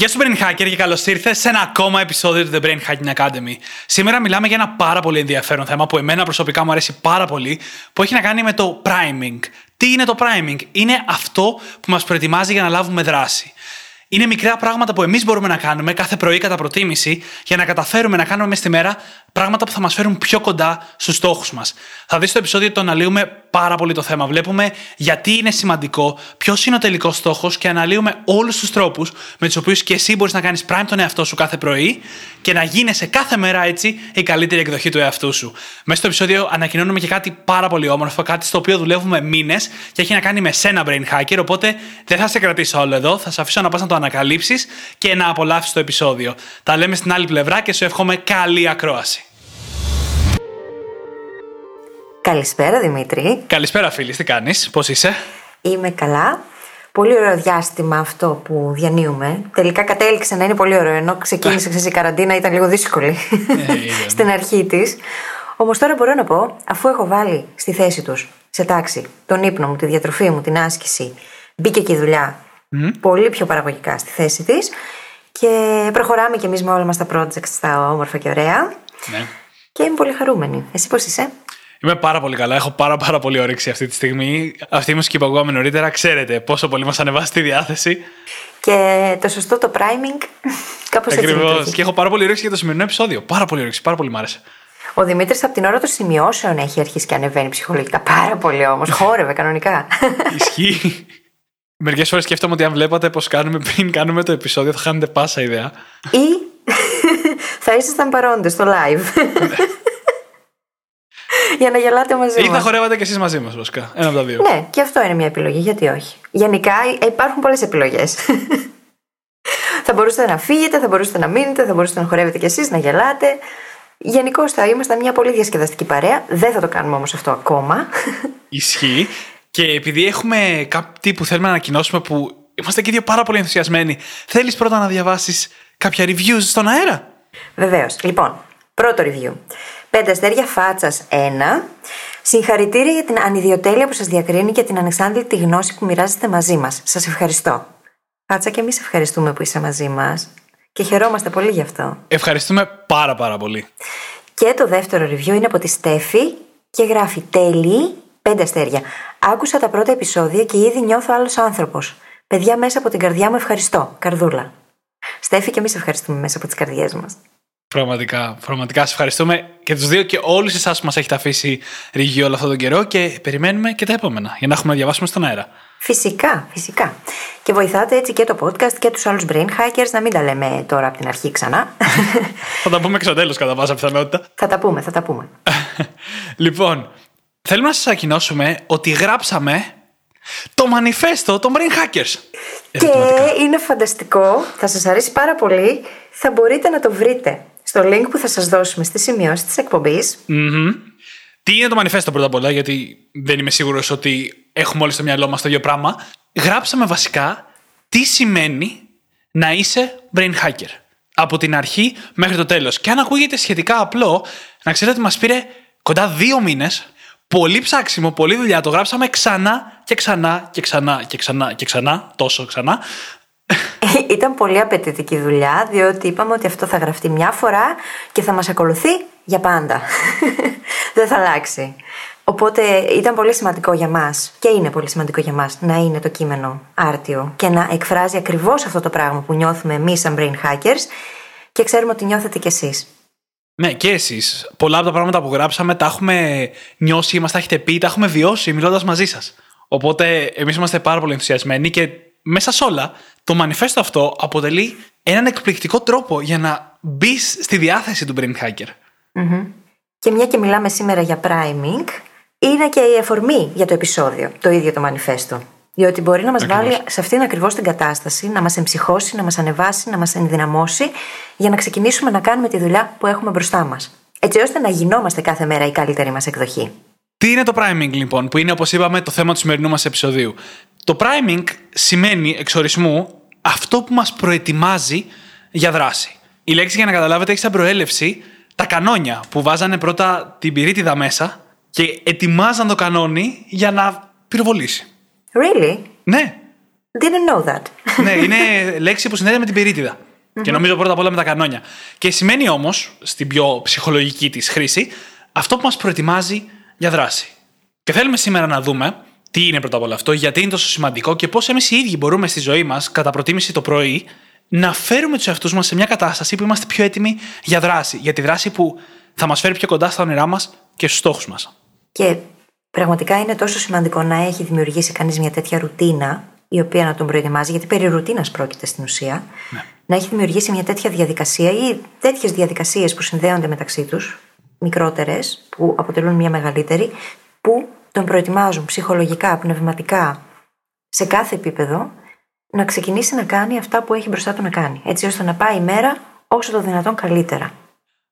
Γεια σου Brain Hacker και καλώς ήρθες σε ένα ακόμα επεισόδιο του The Brain Hacking Academy. Σήμερα μιλάμε για ένα πάρα πολύ ενδιαφέρον θέμα που εμένα προσωπικά μου αρέσει πάρα πολύ, που έχει να κάνει με το priming. Τι είναι το priming? Είναι αυτό που μας προετοιμάζει για να λάβουμε δράση. Είναι μικρά πράγματα που εμείς μπορούμε να κάνουμε κάθε πρωί κατά προτίμηση για να καταφέρουμε να κάνουμε μέσα στη μέρα πράγματα που θα μας φέρουν πιο κοντά στους στόχους μας. Θα δεις στο επεισόδιο ότι το αναλύουμε πάρα πολύ το θέμα. Βλέπουμε γιατί είναι σημαντικό, ποιος είναι ο τελικός στόχος και αναλύουμε όλους τους τρόπους με τους οποίους και εσύ μπορείς να κάνεις prime τον εαυτό σου κάθε πρωί και να γίνεσαι κάθε μέρα έτσι η καλύτερη εκδοχή του εαυτού σου. Μέσα στο επεισόδιο ανακοινώνουμε και κάτι πάρα πολύ όμορφο, κάτι στο οποίο δουλεύουμε μήνες και έχει να κάνει με σένα brain hacker. Οπότε δεν θα σε κρατήσω όλο εδώ, θα σε αφήσω να πας να το ανακαλύψεις και να απολαύσεις το επεισόδιο. Τα λέμε στην άλλη πλευρά και σου εύχομαι καλή ακρόαση. Καλησπέρα Δημήτρη. Καλησπέρα φίλη, τι κάνεις, πώς είσαι; Είμαι καλά. Πολύ ωραίο διάστημα αυτό που διανύουμε. Τελικά κατέληξε να είναι πολύ ωραίο, ενώ ξεκίνησε ξέρεις, η καραντίνα, ήταν λίγο δύσκολη στην αρχή της. Όμως τώρα μπορώ να πω, αφού έχω βάλει στη θέση τους, σε τάξη, τον ύπνο μου, τη διατροφή μου, την άσκηση, μπήκε και η δουλειά πολύ πιο παραγωγικά στη θέση της. Και προχωράμε κι εμείς με όλα μας τα projects τα όμορφα και ωραία. Ναι. Και είμαι πολύ χαρούμενη. Εσύ πώς είσαι; Είμαι πάρα πολύ καλά. Έχω πάρα, πάρα πολύ όρεξη αυτή τη στιγμή. Αυτή η μουσική που ακούγαμε νωρίτερα, ξέρετε πόσο πολύ μας ανεβάσει τη διάθεση. Και το σωστό το priming, κάπως έτσι. Ακριβώς. Και έχω πάρα πολύ όρεξη για το σημερινό επεισόδιο. Πάρα πολύ όρεξη, πάρα πολύ μ' άρεσε. Ο Δημήτρης από την ώρα των σημειώσεων έχει αρχίσει και ανεβαίνει ψυχολογικά. Πάρα πολύ όμως. Χόρευε κανονικά. Ισχύει. Μερικές φορές σκέφτομαι ότι αν βλέπατε πώς κάνουμε πριν κάνουμε το επεισόδιο, θα χάνετε πάσα ιδέα. Ή θα ήσασταν παρόντες στο live. Για να γελάτε μαζί Ή μας. θα χορεύατε κι εσείς μαζί μας, βασικά. Ένα από τα δύο. Ναι, και αυτό είναι μια επιλογή. Γιατί όχι. Γενικά ε, υπάρχουν πολλές επιλογές. θα μπορούσατε να φύγετε, θα μπορούσατε να μείνετε, θα μπορούσατε να χορεύετε κι εσείς, να γελάτε. Γενικώ θα ήμασταν μια πολύ διασκεδαστική παρέα. Δεν θα το κάνουμε όμως αυτό ακόμα. Ισχύει. Και επειδή έχουμε κάτι που θέλουμε να ανακοινώσουμε που είμαστε και οι δύο πάρα πολύ ενθουσιασμένοι, θέλεις πρώτα να διαβάσεις κάποια reviews στον αέρα; Βεβαίως. Λοιπόν, πρώτο review. Πέντε αστέρια φάτσας 1. Συγχαρητήρια για την ανιδιοτέλεια που σας διακρίνει και την ανεξάντλητη γνώση που μοιράζεστε μαζί μας. Σας ευχαριστώ. Φάτσα και εμείς ευχαριστούμε που είσαι μαζί μας. Και χαιρόμαστε πολύ γι' αυτό. Ευχαριστούμε πάρα πάρα πολύ. Και το δεύτερο review είναι από τη Στέφη και γράφει τέλει πέντε αστέρια. Άκουσα τα πρώτα επεισόδια και ήδη νιώθω άλλος άνθρωπος. Παιδιά, μέσα από την καρδιά μου ευχαριστώ. Καρδούλα. Στέφη και εμείς ευχαριστούμε μέσα από τις καρδιές μας. Πραγματικά, πραγματικά σας ευχαριστούμε και τους δύο και όλους εσάς που μας έχετε αφήσει ρίγη όλο αυτόν τον καιρό και περιμένουμε και τα επόμενα για να έχουμε να διαβάσουμε στον αέρα. Φυσικά, φυσικά. Και βοηθάτε έτσι και το podcast και τους άλλους brain hackers να μην τα λέμε τώρα από την αρχή ξανά. θα τα πούμε και στο τέλος κατά πάσα πιθανότητα. θα τα πούμε, θα τα πούμε. λοιπόν, θέλουμε να σας ανακοινώσουμε ότι γράψαμε το μανιφέστο των brain hackers. Και είναι φανταστικό, θα σας αρέσει πάρα πολύ, θα μπορείτε να το βρείτε στο link που θα σας δώσουμε στη σημειώση της εκπομπής. Mm-hmm. Τι είναι το μανιφέστο πρώτα απ' όλα, γιατί δεν είμαι σίγουρος ότι έχουμε όλοι στο μυαλό μας το ίδιο πράγμα. Γράψαμε βασικά τι σημαίνει να είσαι brain hacker. Από την αρχή μέχρι το τέλος. Και αν ακούγεται σχετικά απλό, να ξέρετε ότι μας πήρε κοντά δύο μήνες πολύ ψάξιμο, πολλή δουλειά. Το γράψαμε ξανά και ξανά και ξανά και ξανά και ξανά, τόσο ξανά. Ήταν πολύ απαιτητική δουλειά, διότι είπαμε ότι αυτό θα γραφτεί μια φορά και θα μας ακολουθεί για πάντα. Δεν θα αλλάξει. Οπότε ήταν πολύ σημαντικό για μας και είναι πολύ σημαντικό για μας να είναι το κείμενο άρτιο και να εκφράζει ακριβώς αυτό το πράγμα που νιώθουμε εμείς σαν brain hackers και ξέρουμε ότι νιώθετε κι εσείς. Ναι, και εσείς. Πολλά από τα πράγματα που γράψαμε τα έχουμε νιώσει, μας τα έχετε πει, τα έχουμε βιώσει μιλώντας μαζί σας. Οπότε εμείς είμαστε πάρα πολύ ενθουσιασμένοι και μέσα σε όλα το μανιφέστο αυτό αποτελεί έναν εκπληκτικό τρόπο για να μπεις στη διάθεση του brain hacker. Mm-hmm. Και μια και μιλάμε σήμερα για priming, είναι και η αφορμή για το επεισόδιο, το ίδιο το μανιφέστο. Διότι μπορεί να μας βάλει σε αυτήν ακριβώς την κατάσταση, να μας εμψυχώσει, να μας ανεβάσει, να μας ενδυναμώσει, για να ξεκινήσουμε να κάνουμε τη δουλειά που έχουμε μπροστά μας. Έτσι ώστε να γινόμαστε κάθε μέρα η καλύτερη μας εκδοχή. Τι είναι το priming λοιπόν, που είναι όπως είπαμε το θέμα του σημερινού μας επεισοδίου; Το priming σημαίνει εξορισμού αυτό που μας προετοιμάζει για δράση. Η λέξη για να καταλάβετε έχει σαν προέλευση τα κανόνια που βάζανε πρώτα την πυρίτιδα μέσα και ετοιμάζαν το κανόνι για να πυροβολήσει. Really? Ναι. Didn't know that. ναι, είναι λέξη που συνδέεται με την πυρίτιδα. Και νομίζω πρώτα απ' όλα με τα κανόνια. Και σημαίνει όμως, στην πιο ψυχολογική της χρήση, αυτό που μας προετοιμάζει για δράση. Και θέλουμε σήμερα να δούμε τι είναι πρώτα απ' όλα αυτό, γιατί είναι τόσο σημαντικό και πώς εμείς οι ίδιοι μπορούμε στη ζωή μας, κατά προτίμηση το πρωί, να φέρουμε τους εαυτούς μας σε μια κατάσταση που είμαστε πιο έτοιμοι για δράση. Για τη δράση που θα μας φέρει πιο κοντά στα όνειρά μας και στους στόχους μας. Και πραγματικά είναι τόσο σημαντικό να έχει δημιουργήσει κανείς μια τέτοια ρουτίνα, η οποία να τον προετοιμάζει, γιατί περί ρουτίνας πρόκειται στην ουσία, Ναι. να έχει δημιουργήσει μια τέτοια διαδικασία ή τέτοιες διαδικασίες που συνδέονται μεταξύ τους, μικρότερες, που αποτελούν μια μεγαλύτερη, που τον προετοιμάζουν ψυχολογικά, πνευματικά, σε κάθε επίπεδο, να ξεκινήσει να κάνει αυτά που έχει μπροστά του να κάνει. Έτσι ώστε να πάει η μέρα όσο το δυνατόν καλύτερα.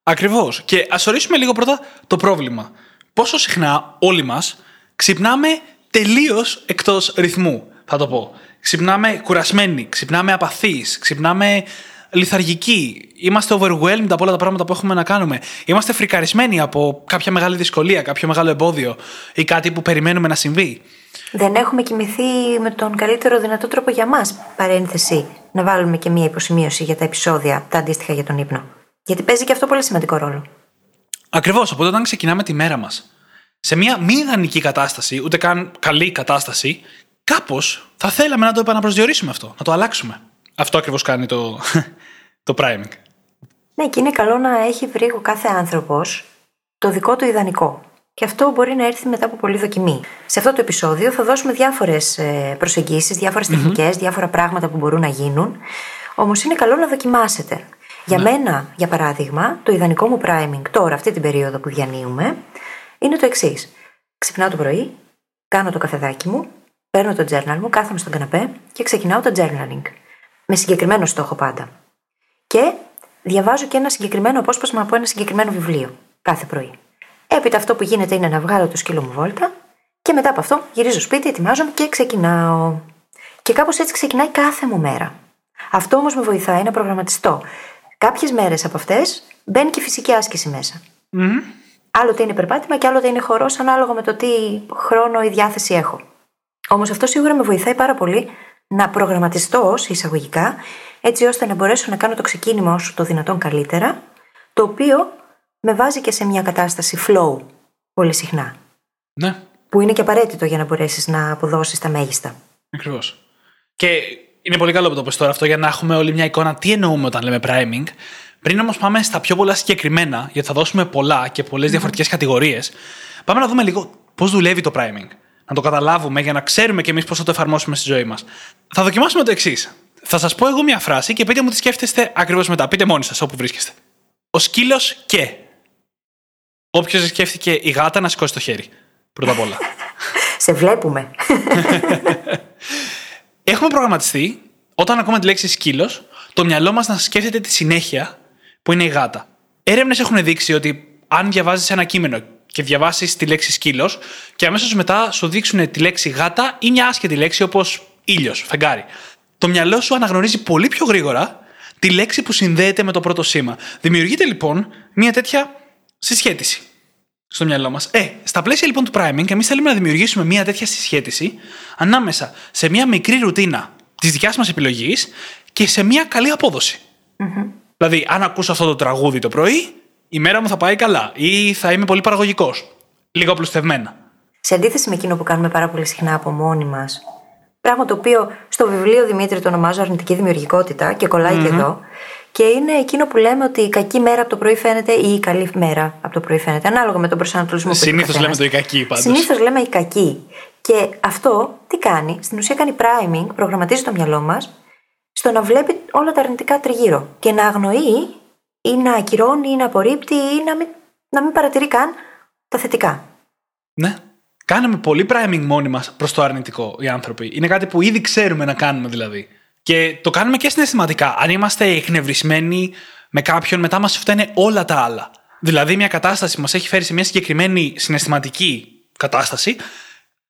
Ακριβώς. Και ας ορίσουμε λίγο πρώτα το πρόβλημα. Πόσο συχνά όλοι μας ξυπνάμε τελείως εκτός ρυθμού, θα το πω. Ξυπνάμε κουρασμένοι, ξυπνάμε απαθείς, ξυπνάμε λιθαργικοί. Είμαστε overwhelmed από όλα τα πράγματα που έχουμε να κάνουμε. Είμαστε φρικαρισμένοι από κάποια μεγάλη δυσκολία, κάποιο μεγάλο εμπόδιο ή κάτι που περιμένουμε να συμβεί. Δεν έχουμε κοιμηθεί με τον καλύτερο δυνατό τρόπο για μας. Παρένθεση, να βάλουμε και μία υποσημείωση για τα επεισόδια, τα αντίστοιχα για τον ύπνο. Γιατί παίζει και αυτό πολύ σημαντικό ρόλο. Ακριβώς. Οπότε όταν ξεκινάμε τη μέρα μας σε μια μη ιδανική κατάσταση, ούτε καν καλή κατάσταση, κάπως θα θέλαμε να το επαναπροσδιορίσουμε αυτό, να το αλλάξουμε. Αυτό ακριβώς κάνει το, το priming. Ναι, και είναι καλό να έχει βρει ο κάθε άνθρωπος το δικό του ιδανικό. Και αυτό μπορεί να έρθει μετά από πολλή δοκιμή. Σε αυτό το επεισόδιο θα δώσουμε διάφορες προσεγγίσεις, διάφορες τεχνικές, διάφορα πράγματα που μπορούν να γίνουν. Όμως είναι καλό να δοκιμάσετε. Για μένα, για παράδειγμα, το ιδανικό μου priming τώρα, αυτή την περίοδο που διανύουμε, είναι το εξής. Ξυπνάω το πρωί, κάνω το καφεδάκι μου, παίρνω το journal μου, κάθομαι στον καναπέ και ξεκινάω το journaling. Με συγκεκριμένο στόχο πάντα. Και διαβάζω και ένα συγκεκριμένο απόσπασμα από ένα συγκεκριμένο βιβλίο κάθε πρωί. Έπειτα αυτό που γίνεται είναι να βγάλω το σκύλο μου βόλτα και μετά από αυτό γυρίζω σπίτι, ετοιμάζομαι και ξεκινάω. Και κάπως έτσι ξεκινάει κάθε μου μέρα. Αυτό όμως με βοηθάει να προγραμματιστώ. Κάποιες μέρες από αυτές μπαίνει και φυσική άσκηση μέσα. Άλλοτε είναι περπάτημα και άλλοτε είναι χορός, ανάλογα με το τι χρόνο ή διάθεση έχω. Όμως αυτό σίγουρα με βοηθάει πάρα πολύ να προγραμματιστώ σε εισαγωγικά, έτσι ώστε να μπορέσω να κάνω το ξεκίνημα όσο το δυνατόν καλύτερα, το οποίο με βάζει και σε μια κατάσταση flow πολύ συχνά. Ναι, Που είναι και απαραίτητο για να μπορέσεις να αποδώσεις τα μέγιστα. ακριβώς. Και είναι πολύ καλό που το πες τώρα αυτό για να έχουμε όλη μια εικόνα τι εννοούμε όταν λέμε priming. Πριν όμως πάμε στα πιο πολλά συγκεκριμένα, γιατί θα δώσουμε πολλά και πολλές διαφορετικές κατηγορίες, πάμε να δούμε λίγο πώς δουλεύει το priming. Να το καταλάβουμε για να ξέρουμε κι εμείς πώς θα το εφαρμόσουμε στη ζωή μας. Θα δοκιμάσουμε το εξής. Θα σας πω εγώ μια φράση και πείτε μου τι σκέφτεστε ακριβώς μετά. Πείτε μόνοι σας όπου βρίσκεστε. Ο σκύλος και. Όποιος σκέφτηκε η γάτα να σηκώσει το χέρι. Πρώτα απ' όλα. Σε βλέπουμε. Έχουμε προγραμματιστεί όταν ακούμε τη λέξη σκύλος, το μυαλό μας να σκέφτεται τη συνέχεια που είναι η γάτα. Έρευνες έχουν δείξει ότι αν διαβάζεις ένα κείμενο και διαβάσεις τη λέξη σκύλος και αμέσως μετά σου δείξουν τη λέξη γάτα ή μια άσχετη λέξη όπως ήλιος, φεγγάρι. Το μυαλό σου αναγνωρίζει πολύ πιο γρήγορα τη λέξη που συνδέεται με το πρώτο σήμα. Δημιουργείται λοιπόν μια τέτοια συσχέτιση στο μυαλό μας. Ε, στα πλαίσια λοιπόν του priming, εμείς θέλουμε να δημιουργήσουμε μια τέτοια συσχέτιση ανάμεσα σε μια μικρή ρουτίνα της δικιάς μας επιλογής και σε μια καλή απόδοση. Δηλαδή, αν ακούσω αυτό το τραγούδι το πρωί, η μέρα μου θα πάει καλά ή θα είμαι πολύ παραγωγικός. Λίγο απλουστευμένα. Σε αντίθεση με εκείνο που κάνουμε πάρα πολύ συχνά από μόνοι μας, πράγμα το οποίο στο βιβλίο Δημήτρη το ονομάζω αρνητική δημιουργικότητα και κολλάει και εδώ, και είναι εκείνο που λέμε ότι η κακή μέρα από το πρωί φαίνεται ή η καλή μέρα από το πρωί φαίνεται, ανάλογα με τον προσανατολισμό που έχει ο Συνήθω λέμε καθένας. το η κακή πάντως. Συνήθως λέμε η κακή. Και αυτό τι κάνει, στην ουσία κάνει priming, προγραμματίζει το μυαλό μας στο να βλέπει όλα τα αρνητικά τριγύρω και να αγνοεί ή να ακυρώνει ή να απορρίπτει ή να μην, να μην παρατηρεί καν τα θετικά. Ναι. Κάναμε πολύ priming μόνοι μας προς το αρνητικό οι άνθρωποι. Είναι κάτι που ήδη ξέρουμε να κάνουμε δηλαδή. Και το κάνουμε και συναισθηματικά. Αν είμαστε εκνευρισμένοι με κάποιον, μετά μας φταίνε όλα τα άλλα. Δηλαδή, μια κατάσταση που μας έχει φέρει σε μια συγκεκριμένη συναισθηματική κατάσταση,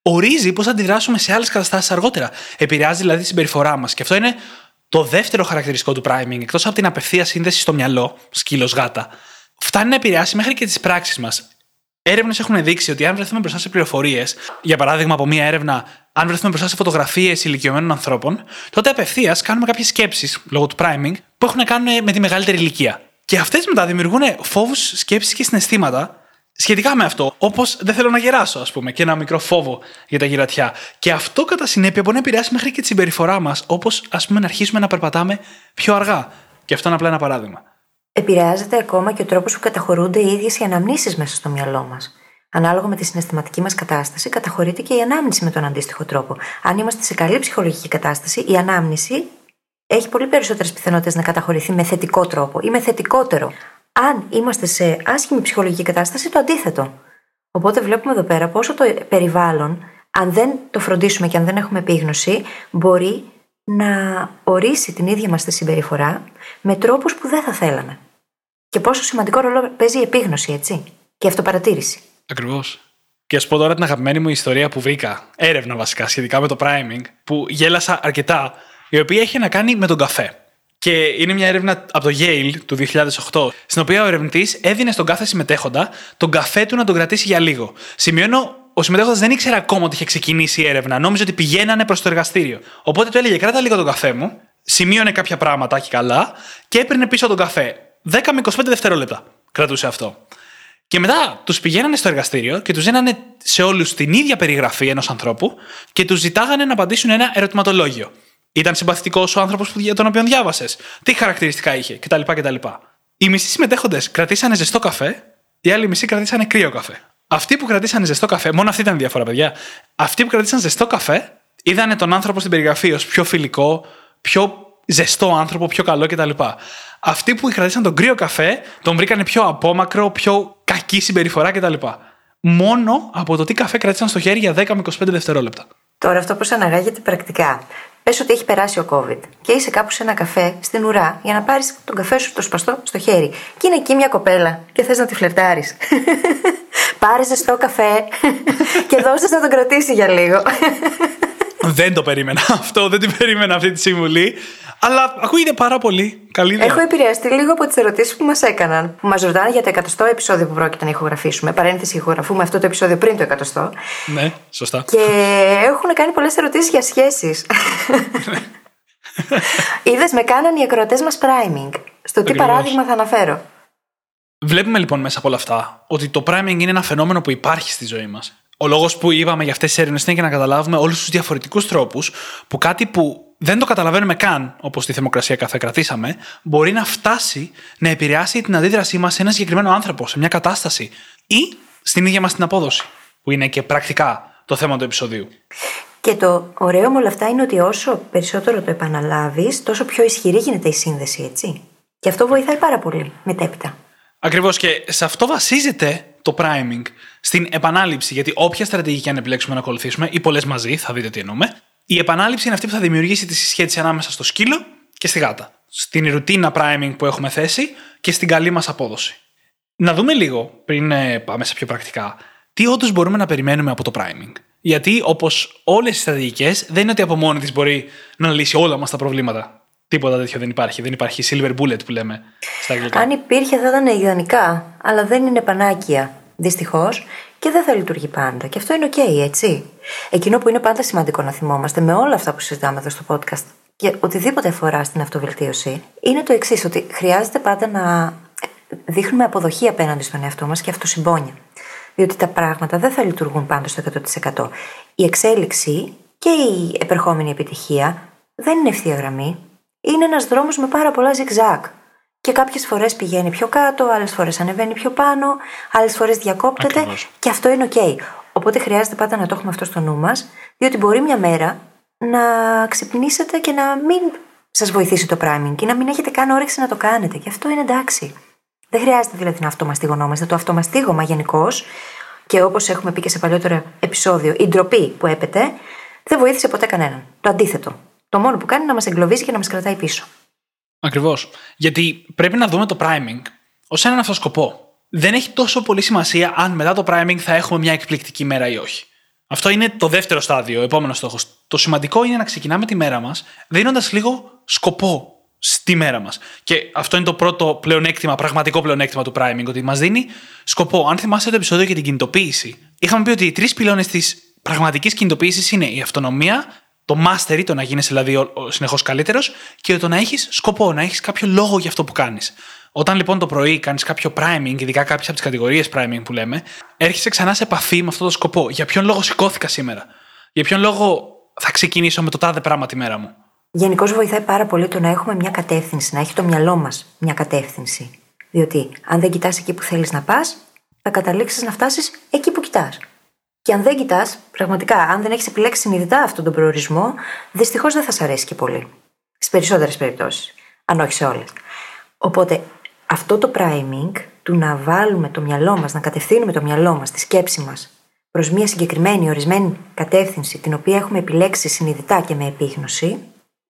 ορίζει πώς θα αντιδράσουμε σε άλλες καταστάσεις αργότερα. Επηρεάζει δηλαδή τη συμπεριφορά μας. Και αυτό είναι το δεύτερο χαρακτηριστικό του priming. Εκτός από την απευθεία σύνδεση στο μυαλό, σκύλος γάτα, φτάνει να επηρεάσει μέχρι και τις πράξεις μας. Έρευνες έχουν δείξει ότι αν βρεθούμε μπροστά σε πληροφορίες, για παράδειγμα από μία έρευνα, αν βρεθούμε μπροστά σε φωτογραφίες ηλικιωμένων ανθρώπων, τότε απευθείας κάνουμε κάποιες σκέψεις λόγω του priming που έχουν να κάνουν με τη μεγαλύτερη ηλικία. Και αυτές μετά δημιουργούν φόβους, σκέψεις και συναισθήματα σχετικά με αυτό. Όπως δεν θέλω να γεράσω, ας πούμε, και ένα μικρό φόβο για τα γυρατιά. Και αυτό κατά συνέπεια μπορεί να επηρεάσει μέχρι και τη συμπεριφορά μας, όπως ας πούμε να αρχίσουμε να περπατάμε πιο αργά. Και αυτό είναι απλά ένα παράδειγμα. Επηρεάζεται ακόμα και ο τρόπος που καταχωρούνται οι ίδιες οι αναμνήσεις μέσα στο μυαλό μας. Ανάλογα με τη συναισθηματική μας κατάσταση, καταχωρείται και η ανάμνηση με τον αντίστοιχο τρόπο. Αν είμαστε σε καλή ψυχολογική κατάσταση, η ανάμνηση έχει πολύ περισσότερες πιθανότητες να καταχωρηθεί με θετικό τρόπο ή με θετικότερο. Αν είμαστε σε άσχημη ψυχολογική κατάσταση, το αντίθετο. Οπότε βλέπουμε εδώ πέρα πόσο το περιβάλλον, αν δεν το φροντίσουμε και αν δεν έχουμε επίγνωση, μπορεί να ορίσει την ίδια μας τη συμπεριφορά με τρόπους που δεν θα θέλαμε. Και πόσο σημαντικό ρόλο παίζει η επίγνωση, έτσι. Και η αυτοπαρατήρηση. Ακριβώς. Και ας πω τώρα την αγαπημένη μου ιστορία που βρήκα, έρευνα βασικά σχετικά με το priming, που γέλασα αρκετά, η οποία έχει να κάνει με τον καφέ. Και είναι μια έρευνα από το Yale του 2008, στην οποία ο ερευνητής έδινε στον κάθε συμμετέχοντα τον καφέ του να τον κρατήσει για λίγο. Σημειώνω, ο συμμετέχοντας δεν ήξερε ακόμα ότι είχε ξεκινήσει η έρευνα. Νόμιζε ότι πηγαίνανε προς το εργαστήριο. Οπότε του έλεγε: Κράτα λίγο τον καφέ μου, σημείωνε κάποια πράγματα και καλά και έπαιρνε πίσω τον καφέ. 10 με 25 δευτερόλεπτα κρατούσε αυτό. Και μετά τους πηγαίνανε στο εργαστήριο και τους δίνανε σε όλους την ίδια περιγραφή ενός ανθρώπου και τους ζητάγανε να απαντήσουν ένα ερωτηματολόγιο. Ήταν συμπαθητικός ο άνθρωπος για τον οποίο διάβασες. Τι χαρακτηριστικά είχε κτλ. κτλ. Οι μισοί συμμετέχοντες κρατήσανε ζεστό καφέ, οι άλλοι μισοί κρατήσανε κρύο καφέ. Αυτοί που κρατήσανε ζεστό καφέ, μόνο αυτή ήταν η διαφορά, παιδιά. Αυτοί που κρατήσαν ζεστό καφέ είδανε τον άνθρωπο στην περιγραφή ως πιο φιλικό, πιο ζεστό άνθρωπο, πιο καλό κτλ. Αυτοί που κρατήσαν τον κρύο καφέ τον βρήκανε πιο απόμακρο, πιο κακή συμπεριφορά κτλ. Μόνο από το τι καφέ κρατήσαν στο χέρι για 10 με 25 δευτερόλεπτα. Τώρα αυτό πώ αναγάγεται πρακτικά. Πες ότι έχει περάσει ο COVID και είσαι κάπου σε ένα καφέ στην ουρά για να πάρεις τον καφέ σου το σπαστό στο χέρι. Και είναι εκεί μια κοπέλα και θες να τη φλερτάρεις. Πάρες ζεστό καφέ και δώσε να τον κρατήσει για λίγο. δεν το περίμενα αυτό, δεν την περίμενα αυτή τη συμβουλή. Αλλά ακούγεται πάρα πολύ καλή ιδέα. Έχω επηρεαστεί λίγο από τις ερωτήσεις που μας έκαναν. Που μας ρωτάνε για το εκατοστό επεισόδιο που πρόκειται να ηχογραφήσουμε. Παρένθεση, ηχογραφούμε αυτό το επεισόδιο πριν το εκατοστό. Ναι, σωστά. Και έχουν κάνει πολλές ερωτήσεις για σχέσεις. Είδες, με κάναν οι ακροατές μας priming. Στο τι παράδειγμα θα αναφέρω. Βλέπουμε λοιπόν μέσα από όλα αυτά ότι το priming είναι ένα φαινόμενο που υπάρχει στη ζωή μας. Ο λόγος που είπαμε για αυτές τις έρευνες είναι για να καταλάβουμε όλους τους διαφορετικούς τρόπους που κάτι που δεν το καταλαβαίνουμε καν, όπως τη θερμοκρασία κάθε κρατήσαμε, μπορεί να φτάσει να επηρεάσει την αντίδρασή μας σε ένα συγκεκριμένο άνθρωπο, σε μια κατάσταση ή στην ίδια μας την απόδοση, που είναι και πρακτικά το θέμα του επεισοδίου. Και το ωραίο με όλα αυτά είναι ότι όσο περισσότερο το επαναλάβεις, τόσο πιο ισχυρή γίνεται η σύνδεση, έτσι. Και αυτό βοηθάει πάρα πολύ μετέπειτα. Ακριβώς και σε αυτό βασίζεται το priming, στην επανάληψη. Γιατί όποια στρατηγική αν επιλέξουμε να ακολουθήσουμε, ή πολλές μαζί, θα δείτε τι εννοούμε, η επανάληψη είναι αυτή που θα δημιουργήσει τη συσχέτιση ανάμεσα στο σκύλο και στη γάτα. Στην ρουτίνα priming που έχουμε θέσει και στην καλή μας απόδοση. Να δούμε λίγο, πριν ε, πάμε σε πιο πρακτικά, τι όντως μπορούμε να περιμένουμε από το priming. Γιατί, όπως όλες οι στρατηγικές, δεν είναι ότι από μόνη της μπορεί να λύσει όλα μας τα προβλήματα. Τίποτα τέτοιο δεν υπάρχει. Δεν υπάρχει silver bullet που λέμε στα αγγλικά. Αν υπήρχε θα ήταν ιδανικά, αλλά δεν είναι πανάκια. Δυστυχώς και δεν θα λειτουργεί πάντα. Και αυτό είναι OK, έτσι. Εκείνο που είναι πάντα σημαντικό να θυμόμαστε με όλα αυτά που συζητάμε εδώ στο podcast και οτιδήποτε αφορά στην αυτοβελτίωση είναι το εξής, ότι χρειάζεται πάντα να δείχνουμε αποδοχή απέναντι στον εαυτό μας και αυτοσυμπόνια. Διότι τα πράγματα δεν θα λειτουργούν πάντα στο 100%. Η εξέλιξη και η επερχόμενη επιτυχία δεν είναι ευθεία γραμμή. Είναι ένας δρόμος με πάρα πολλά zigzag. Και κάποιες φορές πηγαίνει πιο κάτω, άλλες φορές ανεβαίνει πιο πάνω, άλλες φορές διακόπτεται. Και αυτό είναι OK. Οπότε χρειάζεται πάντα να το έχουμε αυτό στο νου μας, διότι μπορεί μια μέρα να ξυπνήσετε και να μην σας βοηθήσει το priming και να μην έχετε καν όρεξη να το κάνετε. Και αυτό είναι εντάξει. Δεν χρειάζεται δηλαδή να αυτομαστιγωνόμαστε. Το αυτομαστίγωμα γενικώς, και όπως έχουμε πει και σε παλιότερο επεισόδιο, η ντροπή που έπεται, δεν βοήθησε ποτέ κανέναν. Το αντίθετο. Το μόνο που κάνει είναι να μας εγκλωβίζει και να μας κρατάει πίσω. Ακριβώς. Γιατί πρέπει να δούμε το priming ως έναν αυτοσκοπό. δεν έχει τόσο πολύ σημασία αν μετά το priming θα έχουμε μια εκπληκτική μέρα ή όχι. Αυτό είναι το δεύτερο στάδιο, ο επόμενος στόχος. Το σημαντικό είναι να ξεκινάμε τη μέρα μας δίνοντας λίγο σκοπό στη μέρα μας. Και αυτό είναι το πρώτο πλεονέκτημα, πραγματικό πλεονέκτημα του priming, ότι μας δίνει σκοπό. Αν θυμάστε το επεισόδιο για την κινητοποίηση, είχαμε πει ότι οι τρεις πυλώνες της πραγματικής κινητοποίησης είναι η αυτονομία, το mastery, το να γίνει δηλαδή συνεχώς καλύτερος, και το να έχεις σκοπό, να έχεις κάποιο λόγο για αυτό που κάνεις. Όταν λοιπόν το πρωί κάνεις κάποιο priming, ειδικά κάποιες από τις κατηγορίες priming που λέμε, έρχεσαι ξανά σε επαφή με αυτό το σκοπό. Για ποιον λόγο σηκώθηκα σήμερα, Για ποιον λόγο θα ξεκινήσω με το τάδε πράγμα τη μέρα μου; Γενικώς βοηθάει πάρα πολύ το να έχουμε μια κατεύθυνση, να έχει το μυαλό μας μια κατεύθυνση. Διότι αν δεν κοιτάς εκεί που θέλεις να πας, θα καταλήξεις να φτάσεις εκεί που κοιτάς. Και αν δεν κοιτάς, πραγματικά, αν δεν έχεις επιλέξει συνειδητά αυτόν τον προορισμό, δυστυχώς δεν θα σα αρέσει και πολύ. Στις περισσότερες περιπτώσεις. Αν όχι σε όλες. Οπότε, αυτό το priming του να βάλουμε το μυαλό μας, να κατευθύνουμε το μυαλό μας, τη σκέψη μας προς μια συγκεκριμένη ορισμένη κατεύθυνση, την οποία έχουμε επιλέξει συνειδητά και με επίγνωση,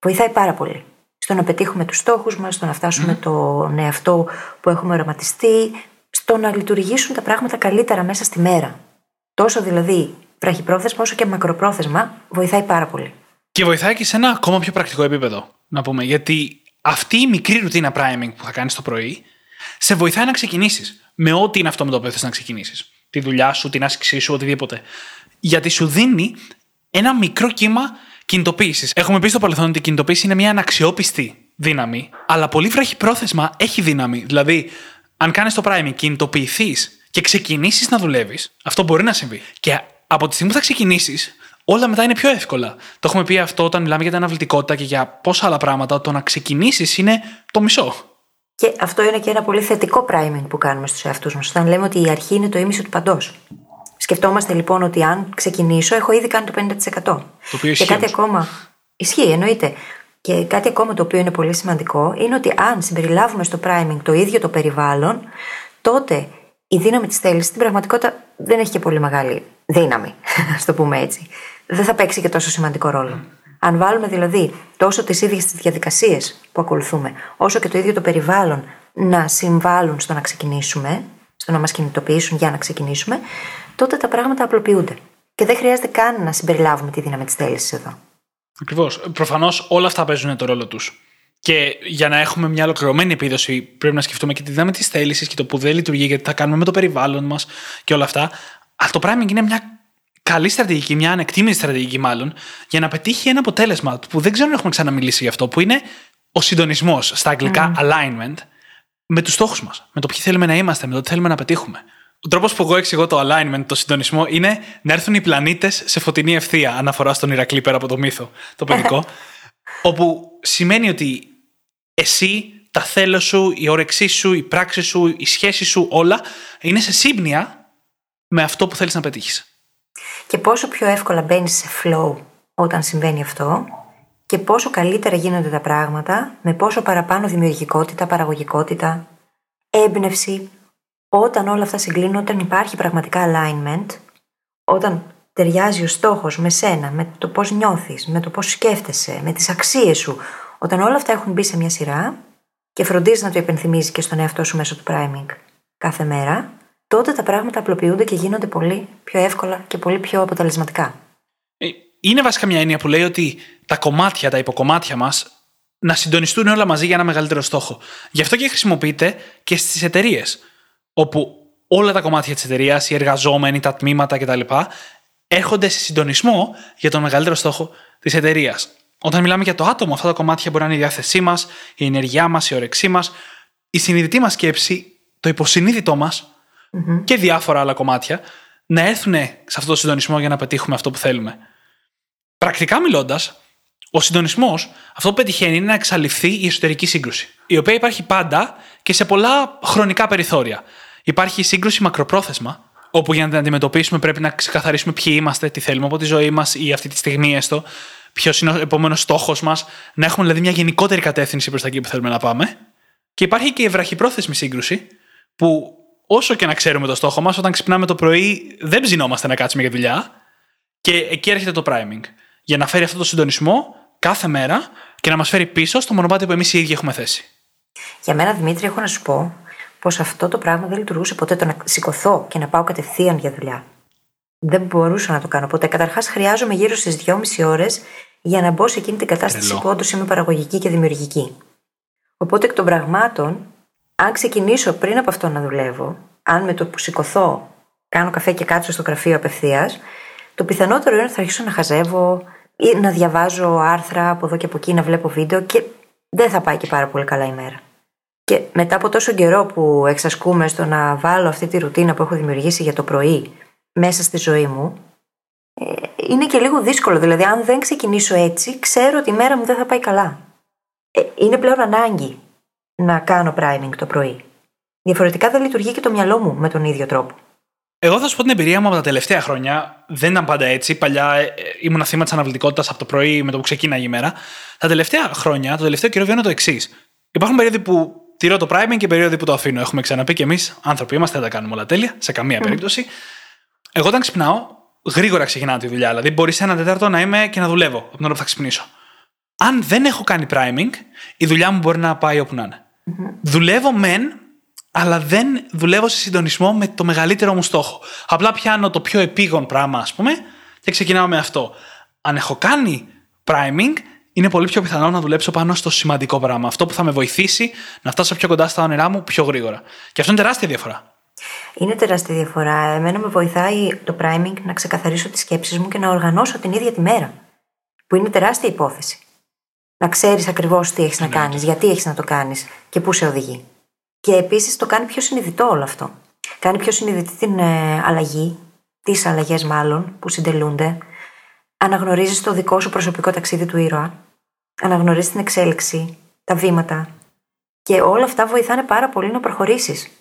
βοηθάει πάρα πολύ. Στο να πετύχουμε τους στόχους μας, στο να φτάσουμε mm. τον εαυτό που έχουμε οραματιστεί, στο να λειτουργήσουν τα πράγματα καλύτερα μέσα στη μέρα. Τόσο δηλαδή βραχυπρόθεσμα όσο και μακροπρόθεσμα βοηθάει πάρα πολύ. Και βοηθάει και σε ένα ακόμα πιο πρακτικό επίπεδο, να πούμε. Γιατί αυτή η μικρή ρουτίνα priming που θα κάνεις το πρωί σε βοηθάει να ξεκινήσεις με ό,τι είναι αυτό με το οποίο θες να ξεκινήσεις. Τη δουλειά σου, την άσκησή σου, οτιδήποτε. Γιατί σου δίνει ένα μικρό κύμα κινητοποίησης. Έχουμε πει στο παρελθόν ότι η κινητοποίηση είναι μια αναξιόπιστη δύναμη, αλλά πολύ βραχυπρόθεσμα έχει δύναμη. Δηλαδή, αν κάνεις το priming, κινητοποιηθείς και ξεκινήσεις να δουλεύεις, αυτό μπορεί να συμβεί. Και από τη στιγμή που θα ξεκινήσεις, όλα μετά είναι πιο εύκολα. Το έχουμε πει αυτό όταν μιλάμε για την αναβλητικότητα και για πόσα άλλα πράγματα. Το να ξεκινήσεις είναι το μισό. Και αυτό είναι και ένα πολύ θετικό priming που κάνουμε στους εαυτούς μας. Όταν λέμε ότι η αρχή είναι το ίμιση του παντός. Σκεφτόμαστε λοιπόν ότι αν ξεκινήσω, έχω ήδη κάνει το 50%. Το οποίο ισχύει. Και κάτι ακόμα. Ισχύει, εννοείται. Και κάτι ακόμα το οποίο είναι πολύ σημαντικό είναι ότι αν συμπεριλάβουμε στο priming το ίδιο το περιβάλλον, τότε η δύναμη της θέλησης στην πραγματικότητα δεν έχει και πολύ μεγάλη δύναμη, ας το πούμε έτσι. Δεν θα παίξει και τόσο σημαντικό ρόλο. Αν βάλουμε δηλαδή τόσο τις ίδιες τις διαδικασίες που ακολουθούμε, όσο και το ίδιο το περιβάλλον να συμβάλλουν στο να ξεκινήσουμε, στο να μας κινητοποιήσουν για να ξεκινήσουμε, τότε τα πράγματα απλοποιούνται. Και δεν χρειάζεται καν να συμπεριλάβουμε τη δύναμη της θέλησης εδώ. Ακριβώς. Προφανώς όλα αυτά παίζουν το ρόλο τους. Και για να έχουμε μια ολοκληρωμένη επίδοση, πρέπει να σκεφτούμε και τη δύναμη της θέλησης και το που δεν λειτουργεί, γιατί θα κάνουμε με το περιβάλλον μας και όλα αυτά. Αλλά το priming είναι μια καλή στρατηγική, μια ανεκτήμητη στρατηγική μάλλον, για να πετύχει ένα αποτέλεσμα που δεν ξέρω αν έχουμε ξαναμιλήσει γι' αυτό, που είναι ο συντονισμός, στα αγγλικά alignment, με τους στόχους μας, με το ποιοι θέλουμε να είμαστε, με το τι θέλουμε να πετύχουμε. Ο τρόπος που εγώ εξηγώ το alignment, το συντονισμό, είναι να έρθουν οι πλανήτες σε φωτεινή ευθεία, αναφορά στον Ηρακλή πέρα από το μύθο, το παιδικό. όπου σημαίνει ότι εσύ, τα θέλω σου, η όρεξή σου, η πράξη σου, η σχέση σου, όλα είναι σε σύμπνοια με αυτό που θέλεις να πετύχεις. Και πόσο πιο εύκολα μπαίνεις σε flow όταν συμβαίνει αυτό και πόσο καλύτερα γίνονται τα πράγματα, με πόσο παραπάνω δημιουργικότητα, παραγωγικότητα, έμπνευση, όταν όλα αυτά συγκλίνουν, όταν υπάρχει πραγματικά alignment, όταν ταιριάζει ο στόχος με σένα, με το πώς νιώθεις, με το πώς σκέφτεσαι, με τις αξίες σου, όταν όλα αυτά έχουν μπει σε μια σειρά και φροντίζεις να το υπενθυμίζεις και στον εαυτό σου μέσω του priming κάθε μέρα, τότε τα πράγματα απλοποιούνται και γίνονται πολύ πιο εύκολα και πολύ πιο αποτελεσματικά. Ε, είναι βασικά μια έννοια που λέει ότι τα κομμάτια, τα υποκομμάτια μας να συντονιστούν όλα μαζί για ένα μεγαλύτερο στόχο. Γι' αυτό και χρησιμοποιείται και στις εταιρείες, όπου όλα τα κομμάτια της εταιρείας, οι εργαζόμενοι, τα τμήματα κτλ. έρχονται σε συντονισμό για τον μεγαλύτερο στόχο της εταιρείας. Όταν μιλάμε για το άτομο, αυτά τα κομμάτια μπορεί να είναι η διάθεσή μας, η ενεργειά μας, η όρεξή μας, η συνειδητή μας σκέψη, το υποσυνείδητό μας και διάφορα άλλα κομμάτια να έρθουν σε αυτό το συντονισμό για να πετύχουμε αυτό που θέλουμε. Πρακτικά μιλώντας, ο συντονισμός αυτό που πετυχαίνει είναι να εξαλειφθεί η εσωτερική σύγκρουση, η οποία υπάρχει πάντα και σε πολλά χρονικά περιθώρια. Υπάρχει σύγκρουση μακροπρόθεσμα, όπου για να την αντιμετωπίσουμε πρέπει να ξεκαθαρίσουμε ποιοι είμαστε, τι θέλουμε από τη ζωή μας ή αυτή τη στιγμή έστω, ποιος είναι ο επόμενος στόχος μας, να έχουμε δηλαδή μια γενικότερη κατεύθυνση προς τα εκεί που θέλουμε να πάμε. Και υπάρχει και η βραχυπρόθεσμη σύγκρουση, που όσο και να ξέρουμε το στόχο μας, όταν ξυπνάμε το πρωί δεν ψινόμαστε να κάτσουμε για δουλειά. Και εκεί έρχεται το priming. Για να φέρει αυτό το συντονισμό κάθε μέρα και να μας φέρει πίσω στο μονοπάτι που εμείς οι ίδιοι έχουμε θέσει. Για μένα, Δημήτρη, έχω να σου πω πως αυτό το πράγμα δεν λειτουργούσε ποτέ. Το να σηκωθώ και να πάω κατευθείαν για δουλειά. Δεν μπορούσα να το κάνω ποτέ. Καταρχάς, χρειάζομαι γύρω στις 2,5 ώρες για να μπω σε εκείνη την κατάσταση Τρελό. που όντως είμαι παραγωγική και δημιουργική. Οπότε εκ των πραγμάτων, αν ξεκινήσω πριν από αυτό να δουλεύω, αν με το που σηκωθώ κάνω καφέ και κάτσω στο γραφείο απευθείας, το πιθανότερο είναι ότι θα αρχίσω να χαζεύω ή να διαβάζω άρθρα από εδώ και από εκεί, να βλέπω βίντεο και δεν θα πάει και πάρα πολύ καλά η μέρα. Και μετά από τόσο καιρό που εξασκούμε στο να βάλω αυτή τη ρουτίνα που έχω δημιουργήσει για το πρωί μέσα στη ζωή μου, ε, είναι και λίγο δύσκολο. Δηλαδή, αν δεν ξεκινήσω έτσι, ξέρω ότι η μέρα μου δεν θα πάει καλά. Ε, είναι πλέον ανάγκη να κάνω priming το πρωί. Διαφορετικά δεν λειτουργεί και το μυαλό μου με τον ίδιο τρόπο. Εγώ θα σου πω την εμπειρία μου από τα τελευταία χρόνια. Δεν ήταν πάντα έτσι. Παλιά ε, ήμουν θύμα της αναβλητικότητας από το πρωί με το που ξεκίναγε η μέρα. Τα τελευταία χρόνια, το τελευταίο καιρό βιώνω το εξής. Υπάρχουν περίοδοι που τηρώ το priming και περίοδοι που το αφήνω. Έχουμε ξαναπεί και εμείς, άνθρωποι είμαστε, δεν τα κάνουμε όλα τέλεια, σε καμία περίπτωση. Εγώ όταν ξυπνάω, γρήγορα ξεκινάω τη δουλειά. Δηλαδή, μπορεί σε ένα τέταρτο να είμαι και να δουλεύω από την ώρα που θα ξυπνήσω. Αν δεν έχω κάνει priming, η δουλειά μου μπορεί να πάει όπου να ειναι Δουλεύω μεν, αλλά δεν δουλεύω σε συντονισμό με το μεγαλύτερο μου στόχο. Απλά πιάνω το πιο επίγον πράγμα, ας πούμε, και ξεκινάω με αυτό. Αν έχω κάνει priming, είναι πολύ πιο πιθανό να δουλέψω πάνω στο σημαντικό πράγμα. Αυτό που θα με βοηθήσει να φτάσω πιο κοντά στα όνειρά μου πιο γρήγορα. Και αυτό είναι τεράστια διαφορά. Είναι τεράστια διαφορά. Εμένα με βοηθάει το priming να ξεκαθαρίσω τις σκέψεις μου και να οργανώσω την ίδια τη μέρα. Που είναι τεράστια υπόθεση. Να ξέρεις ακριβώς τι έχεις να κάνεις, γιατί έχεις να το κάνεις και πού σε οδηγεί. Και επίσης το κάνει πιο συνειδητό όλο αυτό. Κάνει πιο συνειδητή την ε, αλλαγή, τις αλλαγές μάλλον που συντελούνται. Αναγνωρίζεις το δικό σου προσωπικό ταξίδι του ήρωα. Αναγνωρίζεις την εξέλιξη, τα βήματα. Και όλα αυτά βοηθάνε πάρα πολύ να προχωρήσεις.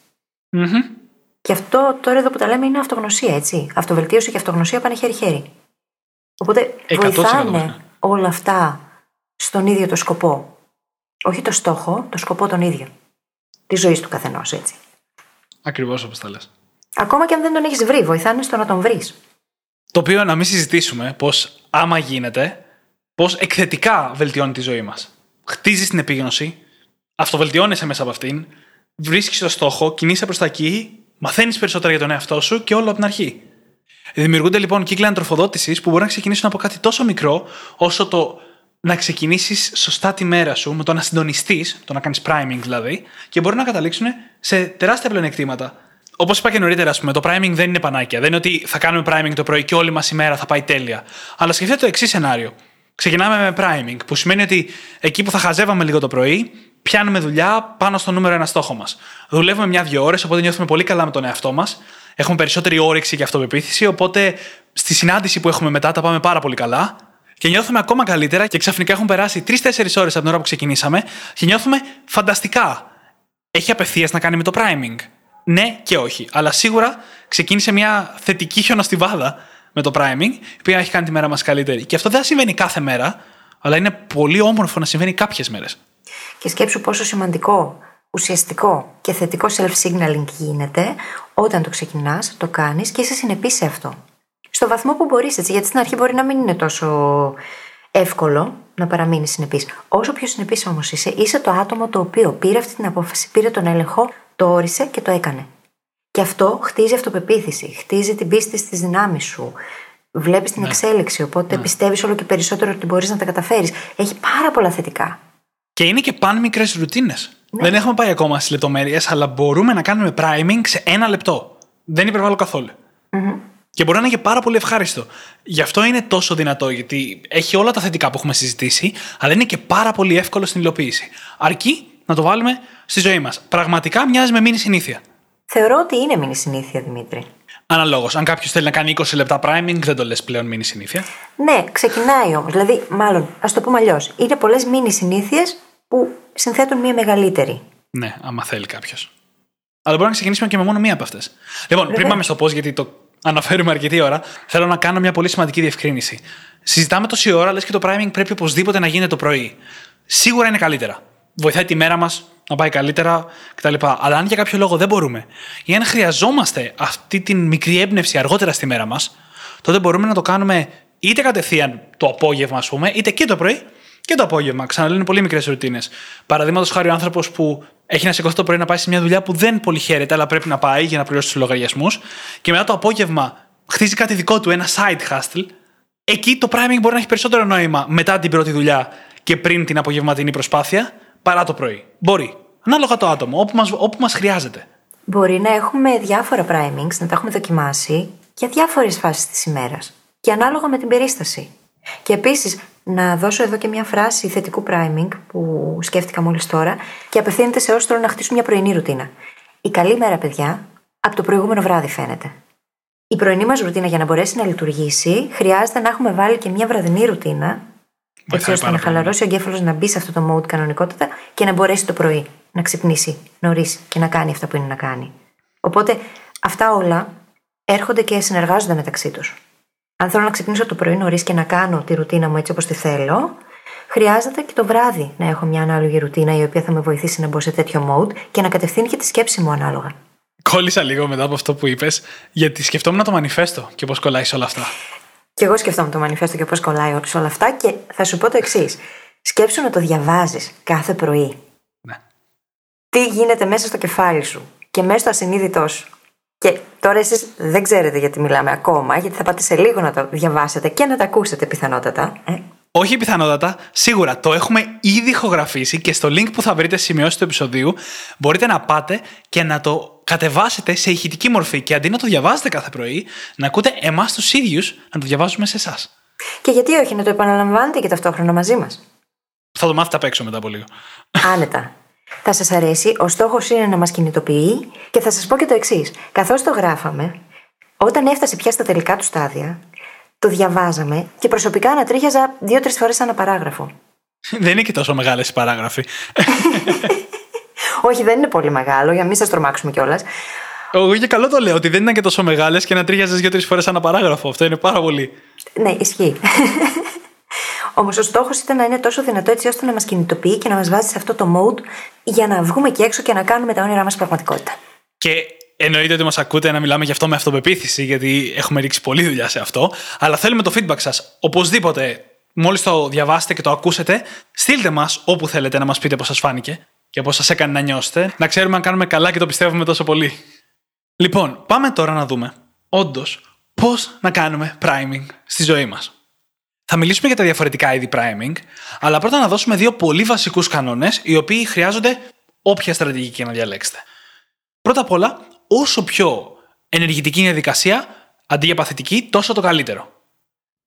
Και αυτό τώρα εδώ που τα λέμε είναι αυτογνωσία, έτσι. Αυτοβελτίωση και αυτογνωσία πάνε χέρι-χέρι. Οπότε 100% βοηθάνε ναι. όλα αυτά στον ίδιο το σκοπό. Όχι το στόχο, το σκοπό τον ίδιο. Τη ζωής του καθενός, έτσι. Ακριβώς όπως τα λες. Ακόμα και αν δεν τον έχεις βρει, βοηθάνε στο να τον βρεις. Το οποίο να μην συζητήσουμε πώ άμα γίνεται, πώ εκθετικά βελτιώνει τη ζωή μας. Χτίζεις την επίγνωση, αυτοβελτιώνεσαι μέσα από αυτήν, βρίσκεις το στόχο, κινείσαι προς τα εκεί, μαθαίνεις περισσότερα για τον εαυτό σου και όλο από την αρχή. Δημιουργούνται λοιπόν κύκλοι αντροφοδότησης που μπορεί να ξεκινήσουν από κάτι τόσο μικρό όσο το να ξεκινήσεις σωστά τη μέρα σου, με το να συντονιστείς, το να κάνεις priming δηλαδή, και μπορεί να καταλήξουν σε τεράστια πλεονεκτήματα. Όπως είπα και νωρίτερα, ας πούμε, το priming δεν είναι πανάκια. Δεν είναι ότι θα κάνουμε priming το πρωί και όλη μας η μέρα θα πάει τέλεια. Αλλά σκεφτείτε το εξής σενάριο. Ξεκινάμε με priming, που σημαίνει ότι εκεί που θα χαζεύαμε λίγο το πρωί, πιάνουμε δουλειά πάνω στο νούμερο ένα στόχο μας. Δουλεύουμε μια-δυο ώρες, οπότε νιώθουμε πολύ καλά με τον εαυτό μας. Έχουμε περισσότερη όρεξη και αυτοπεποίθηση, οπότε στη συνάντηση που έχουμε μετά τα πάμε πάρα πολύ καλά. Και νιώθουμε ακόμα καλύτερα και ξαφνικά έχουν περάσει 3-4 ώρες από την ώρα που ξεκινήσαμε και νιώθουμε φανταστικά. Έχει απευθείας να κάνει με το priming. Ναι και όχι. Αλλά σίγουρα ξεκίνησε μια θετική χιονοστιβάδα με το priming, η οποία έχει κάνει τη μέρα μας καλύτερη. Και αυτό δεν συμβαίνει κάθε μέρα, αλλά είναι πολύ όμορφο να συμβαίνει κάποιες μέρες. Και σκέψου πόσο σημαντικό, ουσιαστικό και θετικό self-signaling γίνεται όταν το ξεκινάς, το κάνεις και είσαι συνεπής σε αυτό. Στο βαθμό που μπορείς, έτσι, γιατί στην αρχή μπορεί να μην είναι τόσο εύκολο να παραμείνεις συνεπής. Όσο πιο συνεπής όμως είσαι, είσαι το άτομο το οποίο πήρε αυτή την απόφαση, πήρε τον έλεγχο, το όρισε και το έκανε. Και αυτό χτίζει αυτοπεποίθηση, χτίζει την πίστη στις δυνάμεις σου. Βλέπεις την εξέλιξη, οπότε ναι. πιστεύεις όλο και περισσότερο ότι μπορείς να τα καταφέρεις. Έχει πάρα πολλά θετικά. Και είναι και παν μικρές ρουτίνες. Δεν έχουμε πάει ακόμα στις λεπτομέρειες, αλλά μπορούμε να κάνουμε priming σε ένα λεπτό. Δεν υπερβάλλω καθόλου. Και μπορεί να είναι και πάρα πολύ ευχάριστο. Γι' αυτό είναι τόσο δυνατό, γιατί έχει όλα τα θετικά που έχουμε συζητήσει, αλλά είναι και πάρα πολύ εύκολο στην υλοποίηση. Αρκεί να το βάλουμε στη ζωή μας. Πραγματικά μοιάζει με μήνυ συνήθεια. Θεωρώ ότι είναι μήνυ συνήθεια, Δημήτρη. Αναλόγως. Αν κάποιος θέλει να κάνει 20 λεπτά priming, δεν το λες πλέον μήνυ συνήθεια. Ναι, ξεκινάει όμως. Δηλαδή, μάλλον, ας το πούμε αλλιώς. Είναι πολλές μήνυ συνήθειες που συνθέτουν μία μεγαλύτερη. Ναι, άμα θέλει κάποιος. Αλλά μπορούμε να ξεκινήσουμε και με μόνο μία από αυτές. Λοιπόν, Βέβαια. πριν πάμε στο πώς, γιατί το αναφέρουμε αρκετή ώρα, θέλω να κάνω μια πολύ σημαντική διευκρίνηση. Συζητάμε τόση ώρα, λες και το priming πρέπει οπωσδήποτε να γίνεται το πρωί. Σίγουρα είναι καλύτερα. Βοηθάει τη μέρα μας να πάει καλύτερα κτλ. Αλλά αν για κάποιο λόγο δεν μπορούμε, ή αν χρειαζόμαστε αυτή την μικρή έμπνευση αργότερα στη μέρα μας, τότε μπορούμε να το κάνουμε είτε κατευθείαν το απόγευμα, ας πούμε, είτε και το πρωί, Και το απόγευμα. Ξαναλέω πολύ μικρές ρουτίνες. Παραδείγματος χάρη ο άνθρωπος που έχει να σηκωθεί το πρωί να πάει σε μια δουλειά που δεν πολύ χαίρεται, αλλά πρέπει να πάει για να πληρώσει τους λογαριασμούς. Και μετά το απόγευμα χτίζει κάτι δικό του, ένα side hustle. Εκεί το priming μπορεί να έχει περισσότερο νόημα μετά την πρώτη δουλειά και πριν την απογευματινή προσπάθεια παρά το πρωί. Μπορεί. Ανάλογα το άτομο, όπου μα όπου μας χρειάζεται. Μπορεί να έχουμε διάφορα primings, να τα έχουμε δοκιμάσει για διάφορες φάσεις της ημέρας. Και ανάλογα με την περίσταση. Και επίσης, να δώσω εδώ και μια φράση θετικού priming που σκέφτηκα μόλις τώρα και απευθύνεται σε όσους θέλουν να χτίσουν μια πρωινή ρουτίνα. Η καλή μέρα, παιδιά, από το προηγούμενο βράδυ φαίνεται. Η πρωινή μας ρουτίνα για να μπορέσει να λειτουργήσει, χρειάζεται να έχουμε βάλει και μια βραδινή ρουτίνα, έτσι ώστε να χαλαρώσει ο εγκέφαλος να μπει σε αυτό το mode κανονικότητα και να μπορέσει το πρωί να ξυπνήσει νωρίς και να κάνει αυτά που είναι να κάνει. Οπότε αυτά όλα έρχονται και συνεργάζονται μεταξύ τους. Αν θέλω να ξυπνήσω το πρωί νωρίς και να κάνω τη ρουτίνα μου έτσι όπως τη θέλω, χρειάζεται και το βράδυ να έχω μια ανάλογη ρουτίνα η οποία θα με βοηθήσει να μπω σε τέτοιο mode και να κατευθύνει και τη σκέψη μου ανάλογα. Κόλλησα λίγο μετά από αυτό που είπες, γιατί σκεφτόμουν το μανιφέστο και πώς κολλάει σε όλα αυτά. Και εγώ σκεφτόμουν το μανιφέστο και πώς κολλάει σε όλα αυτά και θα σου πω το εξής. Σκέψου να το διαβάζεις κάθε πρωί. Ναι. Τι γίνεται μέσα στο κεφάλι σου και μέσα στο ασυνείδητό σου. Και τώρα εσείς δεν ξέρετε γιατί μιλάμε ακόμα, γιατί θα πάτε σε λίγο να το διαβάσετε και να τα ακούσετε πιθανότατα. Ε. Όχι πιθανότατα, σίγουρα το έχουμε ήδη ηχογραφήσει και στο link που θα βρείτε σημειώσει του επεισοδίου μπορείτε να πάτε και να το κατεβάσετε σε ηχητική μορφή και αντί να το διαβάζετε κάθε πρωί, να ακούτε εμάς τους ίδιους να το διαβάζουμε σε εσάς. Και γιατί όχι, να το επαναλαμβάνετε και ταυτόχρονα μαζί μας. Θα το μάθετε απ' έξω μετά από λίγο. Άνετα. Θα σας αρέσει, ο στόχος είναι να μας κινητοποιεί και θα σας πω και το εξής. Καθώς το γράφαμε, όταν έφτασε πια στα τελικά του στάδια, το διαβάζαμε και προσωπικά ανατρίχιαζα δύο-τρεις φορές ένα παράγραφο. Δεν είναι και τόσο μεγάλες οι παράγραφοι. Όχι, δεν είναι πολύ μεγάλο, για να μην σας τρομάξουμε κιόλας. Εγώ για καλό το λέω ότι δεν ήταν και τόσο μεγάλες και να τρίχιαζε δύο-τρεις φορές ένα παράγραφο. Αυτό είναι πάρα πολύ. Ναι, ισχύει. Όμως ο στόχος ήταν να είναι τόσο δυνατό έτσι ώστε να μας κινητοποιεί και να μας βάζει σε αυτό το mode για να βγούμε και έξω και να κάνουμε τα όνειρά μας πραγματικότητα. Και εννοείται ότι μας ακούτε να μιλάμε γι' αυτό με αυτοπεποίθηση, γιατί έχουμε ρίξει πολλή δουλειά σε αυτό. Αλλά θέλουμε το feedback σας. Οπωσδήποτε, μόλις το διαβάσετε και το ακούσετε, στείλτε μας όπου θέλετε να μας πείτε πώς σας φάνηκε και πώς σας έκανε να νιώσετε, να ξέρουμε αν κάνουμε καλά και το πιστεύουμε τόσο πολύ. Λοιπόν, πάμε τώρα να δούμε, όντως, πώς να κάνουμε priming στη ζωή μας. Θα μιλήσουμε για τα διαφορετικά είδη priming, αλλά πρώτα να δώσουμε δύο πολύ βασικούς κανόνες, οι οποίοι χρειάζονται όποια στρατηγική να διαλέξετε. Πρώτα απ' όλα, όσο πιο ενεργητική είναι η διαδικασία, αντί για παθητική, τόσο το καλύτερο.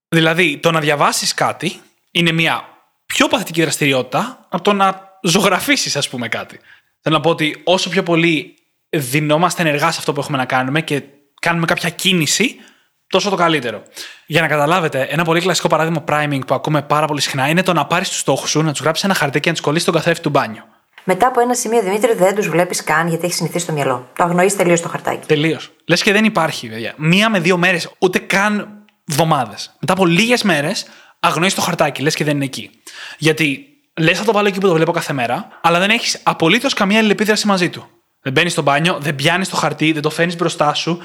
Δηλαδή, το να διαβάσεις κάτι είναι μια πιο παθητική δραστηριότητα από το να ζωγραφίσεις, ας πούμε, κάτι. Θέλω να πω ότι όσο πιο πολύ δινόμαστε ενεργά σε αυτό που έχουμε να κάνουμε και κάνουμε κάποια κίνηση, τόσο το καλύτερο. Για να καταλάβετε, ένα πολύ κλασικό παράδειγμα priming που ακούμε πάρα πολύ συχνά είναι το να πάρεις τους στόχους σου, να τους γράψεις ένα χαρτί και να τους κολλήσεις στον καθρέφτη του μπάνιου. Μετά από ένα σημείο, Δημήτρη, δεν τους βλέπεις καν γιατί έχεις συνηθίσει το μυαλό. Το αγνοείς τελείως το χαρτάκι. Τελείως. Λες και δεν υπάρχει, παιδιά. Μία με δύο μέρες, ούτε καν εβδομάδε. Μετά από λίγες μέρες, αγνοείς το χαρτάκι, λες και δεν είναι εκεί. Γιατί λες θα το βάλω εκεί που το βλέπω κάθε μέρα, αλλά δεν έχεις απολύτως καμία αλληλεπίδραση μαζί του. Δεν μπαίνεις στο μπάνιο, δεν πιάνεις το χαρτί, δεν το φέρνεις μπροστά σου,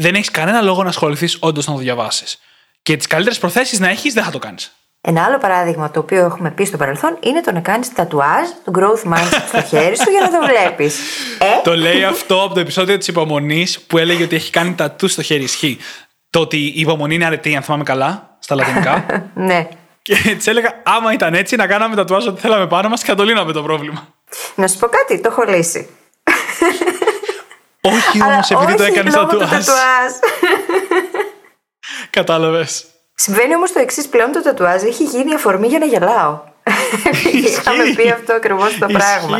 δεν έχεις κανένα λόγο να ασχοληθείς όντως να το διαβάσεις. Και τις καλύτερες προθέσεις να έχεις δεν θα το κάνεις. Ένα άλλο παράδειγμα το οποίο έχουμε πει στο παρελθόν είναι το να κάνεις τατουάζ, το growth mindset στο χέρι σου για να το βλέπεις. Ε; Το λέει αυτό από το επεισόδιο της υπομονής που έλεγε ότι έχει κάνει τατού στο χέρι. Ισχύει. Το ότι η υπομονή είναι αρετή, αν θυμάμαι καλά, στα λατινικά. ναι. Και της έλεγα, άμα ήταν έτσι, να κάναμε τατουάζ ό,τι θέλαμε πάνω μας και θα το λύναμε το πρόβλημα. Να σου πω κάτι, το έχω λύσει. Όχι όμως, επειδή το έκανες τατουάζ. Κατάλαβες. Συμβαίνει όμως το εξής πλέον το τατουάζ έχει γίνει αφορμή για να γελάω. Είχαμε πει αυτό ακριβώς το πράγμα.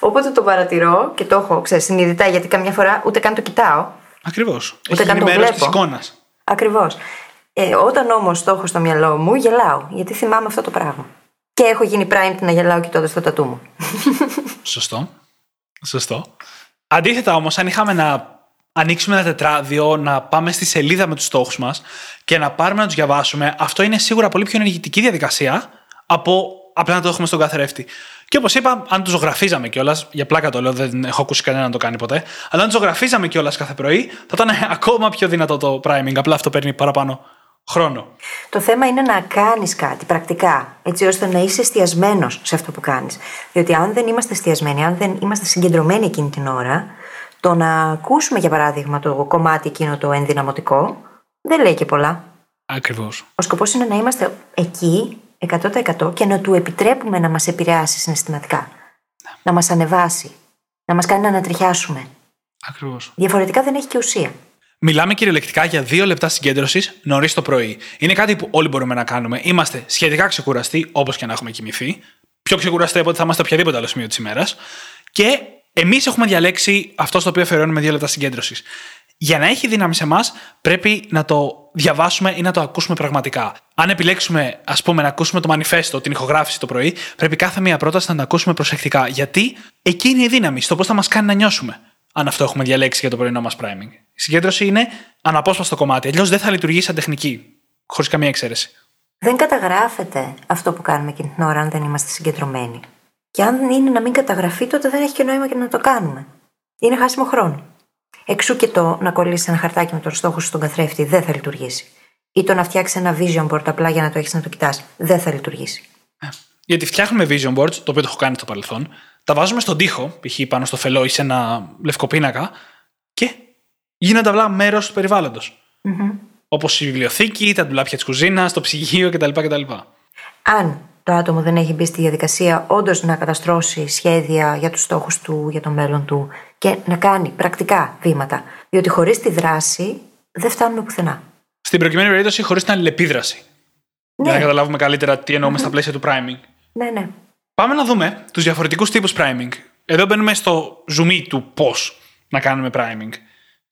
Όποτε το παρατηρώ και το έχω ξέρεις, συνειδητά γιατί καμιά φορά ούτε καν το κοιτάω. Ακριβώς. Ούτε καν το μέρο της εικόνας. Ακριβώς. Ε, όταν όμως το έχω στο μυαλό μου, γελάω. Γιατί θυμάμαι αυτό το πράγμα. Και έχω γίνει primed να γελάω κοιτώντας το τατού μου. Σωστό. Σωστό. Αντίθετα όμως, αν είχαμε να ανοίξουμε ένα τετράδιο, να πάμε στη σελίδα με τους στόχους μας και να πάρουμε να τους διαβάσουμε, αυτό είναι σίγουρα πολύ πιο ενεργητική διαδικασία από απλά να το έχουμε στον καθρέφτη. Και όπως είπα, αν του ζωγραφίζαμε κιόλας, για πλάκα το λέω, δεν έχω ακούσει κανένα να το κάνει ποτέ, αλλά αν του ζωγραφίζαμε κιόλας κάθε πρωί, θα ήταν ακόμα πιο δυνατό το priming. Απλά αυτό παίρνει παραπάνω χρόνο. Το θέμα είναι να κάνεις κάτι πρακτικά, έτσι ώστε να είσαι εστιασμένος σε αυτό που κάνεις. Διότι αν δεν είμαστε εστιασμένοι, αν δεν είμαστε συγκεντρωμένοι εκείνη την ώρα, το να ακούσουμε για παράδειγμα το κομμάτι εκείνο το ενδυναμωτικό, δεν λέει και πολλά. Ακριβώς. Ο σκοπός είναι να είμαστε εκεί 100% και να του επιτρέπουμε να μας επηρεάσει συναισθηματικά. Να μας ανεβάσει. Να μας κάνει να ανατριχιάσουμε. Ακριβώς. Διαφορετικά δεν έχει και ουσία. Μιλάμε κυριολεκτικά για δύο λεπτά συγκέντρωσης νωρίς το πρωί. Είναι κάτι που όλοι μπορούμε να κάνουμε. Είμαστε σχετικά ξεκουραστοί, όπως και να έχουμε κοιμηθεί. Πιο ξεκουραστοί από ότι θα είμαστε οποιαδήποτε άλλο σημείο της ημέρας. Και εμείς έχουμε διαλέξει αυτό στο οποίο αφιερώνουμε δύο λεπτά συγκέντρωσης. Για να έχει δύναμη σε εμάς, πρέπει να το διαβάσουμε ή να το ακούσουμε πραγματικά. Αν επιλέξουμε, ας πούμε, να ακούσουμε το μανιφέστο, την ηχογράφηση το πρωί, πρέπει κάθε μία πρόταση να την ακούσουμε προσεκτικά. Γιατί εκεί είναι η δύναμη, στο πώς θα μας κάνει να νιώσουμε. Αν αυτό έχουμε διαλέξει για το πρωινό μας priming. Η συγκέντρωση είναι αναπόσπαστο κομμάτι. Αλλιώς δεν θα λειτουργήσει σαν τεχνική. Χωρίς καμία εξαίρεση. Δεν καταγράφεται αυτό που κάνουμε εκείνη την ώρα αν δεν είμαστε συγκεντρωμένοι. Και αν είναι να μην καταγραφεί, τότε δεν έχει και νόημα και να το κάνουμε. Είναι χάσιμο χρόνο. Εξού και το να κολλήσει ένα χαρτάκι με τον στόχο σου στον καθρέφτη δεν θα λειτουργήσει. Ή το να φτιάξει ένα vision board απλά για να το έχεις να το κοιτάς. Δεν θα λειτουργήσει. Ε, γιατί φτιάχνουμε vision boards, το οποίο το έχω κάνει στο παρελθόν, τα βάζουμε στον τοίχο, π.χ. πάνω στο φελό ή σε ένα λευκό πίνακα και γίνονται απλά μέρος του περιβάλλοντος. Mm-hmm. Όπως η βιβλιοθήκη, τα ντουλάπια της κουζίνας, το ψυγείο κτλ. κτλ. Αν το άτομο δεν έχει μπει στη διαδικασία όντως να καταστρώσει σχέδια για τους στόχους του, για το μέλλον του και να κάνει πρακτικά βήματα. Διότι χωρίς τη δράση δεν φτάνουμε πουθενά. Στην προκειμένη περίπτωση, χωρίς την αλληλεπίδραση. Ναι. Για να καταλάβουμε καλύτερα τι εννοούμε mm-hmm. στα πλαίσια του priming. Ναι, ναι. Πάμε να δούμε τους διαφορετικούς τύπους priming. Εδώ μπαίνουμε στο zoom του πώς να κάνουμε priming.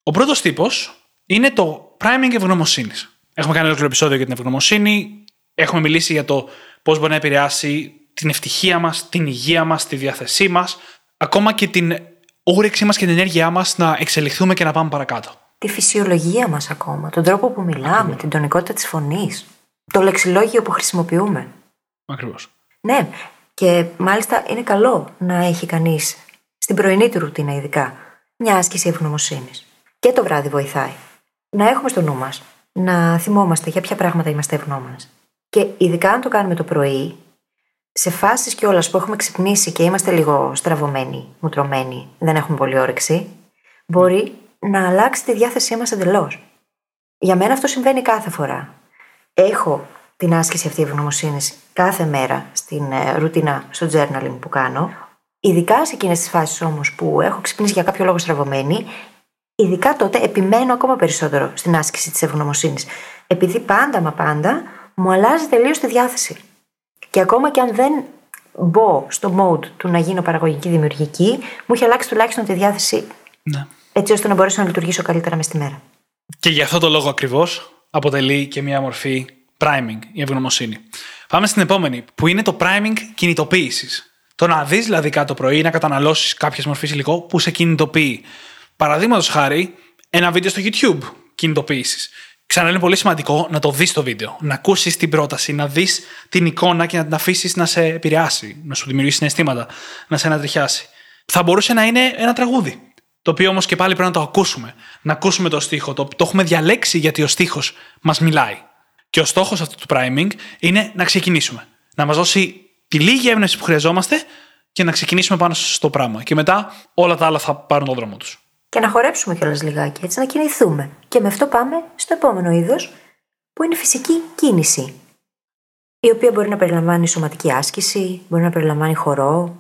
Ο πρώτος τύπος είναι το priming ευγνωμοσύνης. Έχουμε κάνει ολόκληρο επεισόδιο για την ευγνωμοσύνη. Έχουμε μιλήσει για το πώς μπορεί να επηρεάσει την ευτυχία μας, την υγεία μας, τη διάθεσή μας, ακόμα και την όρεξή μας και την ενέργειά μας να εξελιχθούμε και να πάμε παρακάτω. Τη φυσιολογία μας ακόμα, τον τρόπο που μιλάμε, την τονικότητα της φωνής, το λεξιλόγιο που χρησιμοποιούμε. Ακριβώς. Ναι, και μάλιστα είναι καλό να έχει κανείς στην πρωινή του ρουτίνα, ειδικά, μια άσκηση ευγνωμοσύνης. Και το βράδυ βοηθάει. Να έχουμε στο νου μας να θυμόμαστε για ποια πράγματα είμαστε ευγνώμονες. Και ειδικά αν το κάνουμε το πρωί, σε φάσεις κιόλας που έχουμε ξυπνήσει και είμαστε λίγο στραβωμένοι, μουτρωμένοι, δεν έχουμε πολύ όρεξη, μπορεί να αλλάξει τη διάθεσή μας εντελώς. Για μένα αυτό συμβαίνει κάθε φορά. Έχω την άσκηση αυτή ευγνωμοσύνης κάθε μέρα στην ε, ρουτίνα στο journaling που κάνω. Ειδικά σε εκείνες τις φάσεις όμως που έχω ξυπνήσει για κάποιο λόγο στραβωμένη, ειδικά τότε επιμένω ακόμα περισσότερο στην άσκηση της ευγνωμοσύνης. Επειδή πάντα μα πάντα μου αλλάζει τελείως τη διάθεση. Και ακόμα και αν δεν μπω στο mode του να γίνω παραγωγική δημιουργική, μου έχει αλλάξει τουλάχιστον τη διάθεση. Ναι. Έτσι ώστε να μπορέσω να λειτουργήσω καλύτερα μες στη μέρα. Και για αυτό το λόγο ακριβώς αποτελεί και μια μορφή priming, η ευγνωμοσύνη. Πάμε στην επόμενη, που είναι το priming κινητοποίησης. Το να δεις δηλαδή κάτω πρωί ή να καταναλώσεις κάποια μορφή υλικό που σε κινητοποιεί. Παραδείγματος χάρη, ένα βίντεο στο YouTube κινητοποίησης. Ξανά είναι πολύ σημαντικό να το δεις το βίντεο, να ακούσεις την πρόταση, να δεις την εικόνα και να την αφήσεις να σε επηρεάσει, να σου δημιουργήσει συναισθήματα, να σε ανατριχιάσει. Θα μπορούσε να είναι ένα τραγούδι. Το οποίο όμως και πάλι πρέπει να το ακούσουμε. Να ακούσουμε το στίχο. Το, το έχουμε διαλέξει γιατί ο στίχος μας μιλάει. Και ο στόχος αυτού του priming είναι να ξεκινήσουμε. Να μας δώσει τη λίγη έμπνευση που χρειαζόμαστε και να ξεκινήσουμε πάνω στο πράγμα. Και μετά όλα τα άλλα θα πάρουν τον δρόμο τους και να χορέψουμε κιόλας λιγάκι, έτσι να κινηθούμε. Και με αυτό πάμε στο επόμενο είδος, που είναι φυσική κίνηση. Η οποία μπορεί να περιλαμβάνει σωματική άσκηση, μπορεί να περιλαμβάνει χορό,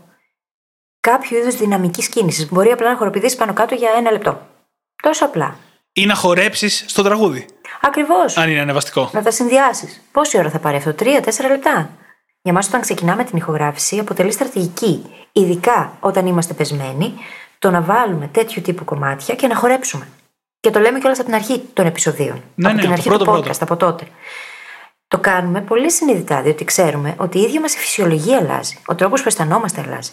κάποιο είδου δυναμικής κίνησης. Μπορεί απλά να χοροπηδήσει πάνω κάτω για ένα λεπτό. Τόσο απλά. Ή να χορέψεις στο τραγούδι. Ακριβώς. Αν είναι ανεβαστικό. Να τα συνδυάσεις. Πόση ώρα θα πάρει αυτό, τρία-τέσσερα λεπτά; Για μας, όταν ξεκινάμε την ηχογράφηση, αποτελεί στρατηγική. Ειδικά όταν είμαστε πεσμένοι, το να βάλουμε τέτοιου τύπου κομμάτια και να χορέψουμε. Και το λέμε κιόλας από την αρχή των επεισοδίων. Ναι, από ναι, την αρχή πρώτο, του podcast, από τότε. Το κάνουμε πολύ συνειδητά, διότι ξέρουμε ότι η ίδια μας η φυσιολογία αλλάζει. Ο τρόπος που αισθανόμαστε αλλάζει.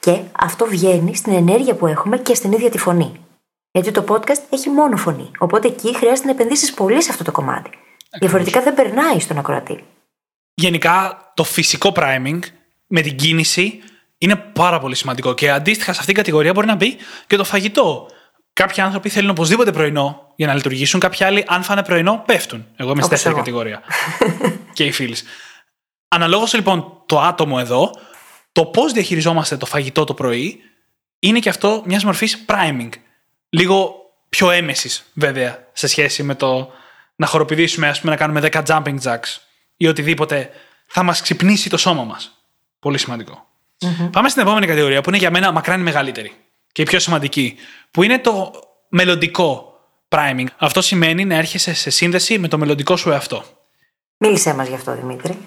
Και αυτό βγαίνει στην ενέργεια που έχουμε και στην ίδια τη φωνή. Γιατί το podcast έχει μόνο φωνή. Οπότε εκεί χρειάζεται να επενδύσεις πολύ σε αυτό το κομμάτι. Διαφορετικά δεν περνάει στον ακροατή. Γενικά, το φυσικό priming με την κίνηση είναι πάρα πολύ σημαντικό. Και αντίστοιχα σε αυτήν την κατηγορία μπορεί να μπει και το φαγητό. Κάποιοι άνθρωποι θέλουν οπωσδήποτε πρωινό για να λειτουργήσουν. Κάποιοι άλλοι, αν φάνε πρωινό, πέφτουν. Εγώ είμαι στη δεύτερη κατηγορία. και οι φίλοι. Αναλόγως λοιπόν το άτομο εδώ, το πώς διαχειριζόμαστε το φαγητό το πρωί είναι και αυτό μιας μορφής priming. Λίγο πιο έμεσης, βέβαια, σε σχέση με το να χοροπηδήσουμε, ας πούμε, να κάνουμε 10 jumping jacks ή οτιδήποτε θα μας ξυπνήσει το σώμα μας. Πολύ Πάμε στην επόμενη κατηγορία που είναι για μένα μακράν μεγαλύτερη και η πιο σημαντική, που είναι το μελλοντικό priming. Αυτό σημαίνει να έρχεσαι σε σύνδεση με το μελλοντικό σου εαυτό. Μίλησέ μας γι' αυτό, Δημήτρη.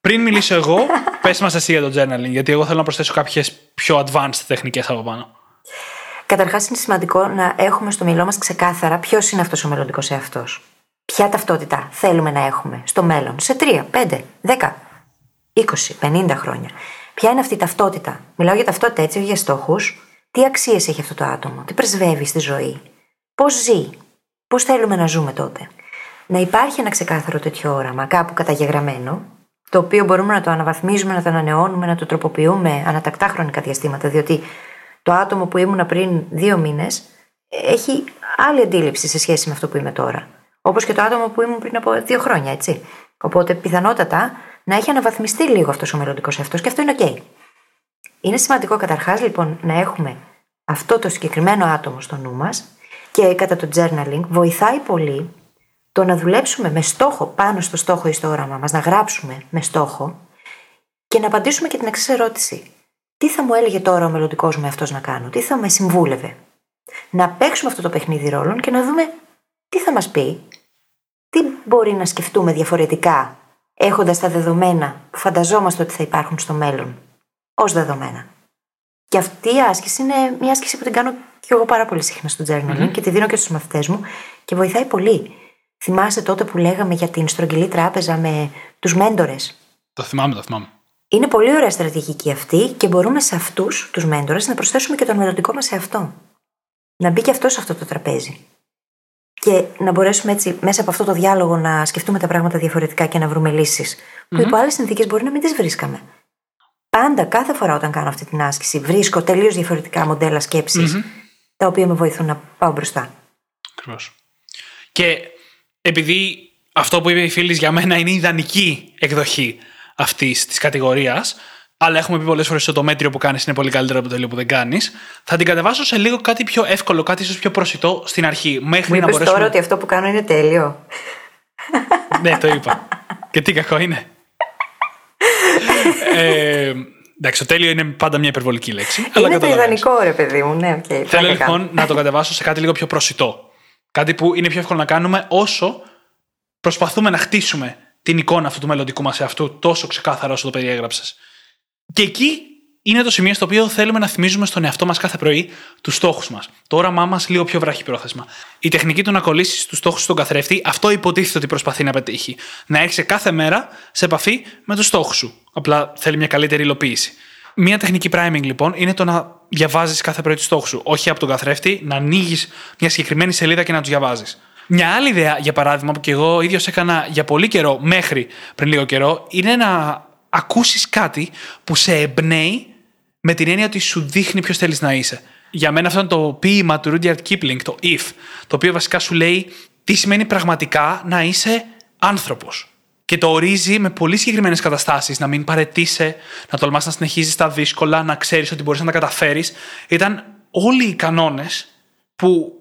Πριν μιλήσω εγώ, πες μας εσύ για το journaling, γιατί εγώ θέλω να προσθέσω κάποιες πιο advanced τεχνικές από πάνω. Καταρχάς, είναι σημαντικό να έχουμε στο μυαλό μας ξεκάθαρα ποιος είναι αυτός ο μελλοντικός εαυτός. Ποια ταυτότητα θέλουμε να έχουμε στο μέλλον, σε 3, 5, 10, 20, 50 χρόνια. Ποια είναι αυτή η ταυτότητα. Μιλάω για ταυτότητα έτσι, όχι για στόχους. Τι αξίες έχει αυτό το άτομο, τι πρεσβεύει στη ζωή, πώς ζει, πώς θέλουμε να ζούμε τότε. Να υπάρχει ένα ξεκάθαρο τέτοιο όραμα, κάπου καταγεγραμμένο, το οποίο μπορούμε να το αναβαθμίζουμε, να το ανανεώνουμε, να το τροποποιούμε ανατακτά χρονικά διαστήματα, διότι το άτομο που ήμουν πριν δύο μήνες έχει άλλη αντίληψη σε σχέση με αυτό που είμαι τώρα. Όπως και το άτομο που ήμουν πριν από δύο χρόνια, έτσι. Οπότε πιθανότατα να έχει αναβαθμιστεί λίγο αυτός ο μελλοντικός εαυτός και αυτό είναι OK. Είναι σημαντικό καταρχάς λοιπόν να έχουμε αυτό το συγκεκριμένο άτομο στο νου μας και κατά το journaling βοηθάει πολύ το να δουλέψουμε με στόχο πάνω στο στόχο ή στο όραμα μας, να γράψουμε με στόχο και να απαντήσουμε και την εξής ερώτηση. Τι θα μου έλεγε τώρα ο μελλοντικός μου αυτό να κάνω, τι θα με συμβούλευε; Να παίξουμε αυτό το παιχνίδι ρόλων και να δούμε τι θα μας πει, τι μπορεί να σκεφτούμε διαφορετικά έχοντας τα δεδομένα που φανταζόμαστε ότι θα υπάρχουν στο μέλλον ως δεδομένα. Και αυτή η άσκηση είναι μια άσκηση που την κάνω και εγώ πάρα πολύ συχνά στο journaling και τη δίνω και στους μαθητές μου και βοηθάει πολύ. Θυμάσαι τότε που λέγαμε για την στρογγυλή τράπεζα με τους μέντορες; Το θυμάμαι, το θυμάμαι. Είναι πολύ ωραία στρατηγική αυτή και μπορούμε σε αυτούς τους μέντορες να προσθέσουμε και τον μελλοντικό μας εαυτό. Να μπει και αυτός σε αυτό το τραπέζι. Και να μπορέσουμε έτσι μέσα από αυτό το διάλογο να σκεφτούμε τα πράγματα διαφορετικά και να βρούμε λύσεις. Mm-hmm. Που υπό άλλες συνθήκες μπορεί να μην τις βρίσκαμε. Πάντα, κάθε φορά όταν κάνω αυτή την άσκηση, βρίσκω τελείως διαφορετικά μοντέλα τα οποία με βοηθούν να πάω μπροστά. Ακριβώς. Και επειδή αυτό που είπε η φίλης για μένα είναι η ιδανική εκδοχή αυτής της κατηγορίας, αλλά έχουμε πει πολλές φορές ότι το μέτριο που κάνεις είναι πολύ καλύτερο από το τέλειο που δεν κάνεις. Θα την κατεβάσω σε λίγο κάτι πιο εύκολο, κάτι ίσως πιο προσιτό στην αρχή. Μέχρι Μου να μπορέσουμε. τώρα ότι αυτό που κάνω είναι τέλειο; ναι, το είπα. Και τι κακό είναι. ε, εντάξει, το τέλειο είναι πάντα μια υπερβολική λέξη. Είναι αλλά το ιδανικό, ρε παιδί μου. Ναι, okay, Θέλω λοιπόν να το κατεβάσω σε κάτι λίγο πιο προσιτό. Κάτι που είναι πιο εύκολο να κάνουμε όσο προσπαθούμε να χτίσουμε την εικόνα αυτού του μελλοντικού μας εαυτού τόσο ξεκάθαρα όσο το περιέγραψες. Και εκεί είναι το σημείο στο οποίο θέλουμε να θυμίζουμε στον εαυτό μας κάθε πρωί τους στόχους μας. Το όραμά μας λίγο πιο βραχυπρόθεσμα. Η τεχνική του να κολλήσεις τους στόχους στον καθρέφτη, αυτό υποτίθεται ότι προσπαθεί να πετύχει. Να έρχεσαι κάθε μέρα σε επαφή με τους στόχους σου. Απλά θέλει μια καλύτερη υλοποίηση. Μία τεχνική priming λοιπόν είναι το να διαβάζεις κάθε πρωί τους στόχους σου. Όχι από τον καθρέφτη, να ανοίγεις μια συγκεκριμένη σελίδα και να τους διαβάζεις. Μια άλλη ιδέα, για παράδειγμα, που και εγώ ίδιος έκανα για πολύ καιρό, μέχρι πριν λίγο καιρό, είναι να ακούσεις κάτι που σε εμπνέει με την έννοια ότι σου δείχνει ποιος θέλεις να είσαι. Για μένα αυτό είναι το ποίημα του Rudyard Kipling, το If, το οποίο βασικά σου λέει τι σημαίνει πραγματικά να είσαι άνθρωπος. Και το ορίζει με πολύ συγκεκριμένες καταστάσεις. Να μην παρετήσει, να τολμάς να συνεχίζεις τα δύσκολα, να ξέρεις ότι μπορείς να τα καταφέρεις. Ήταν όλοι οι κανόνες που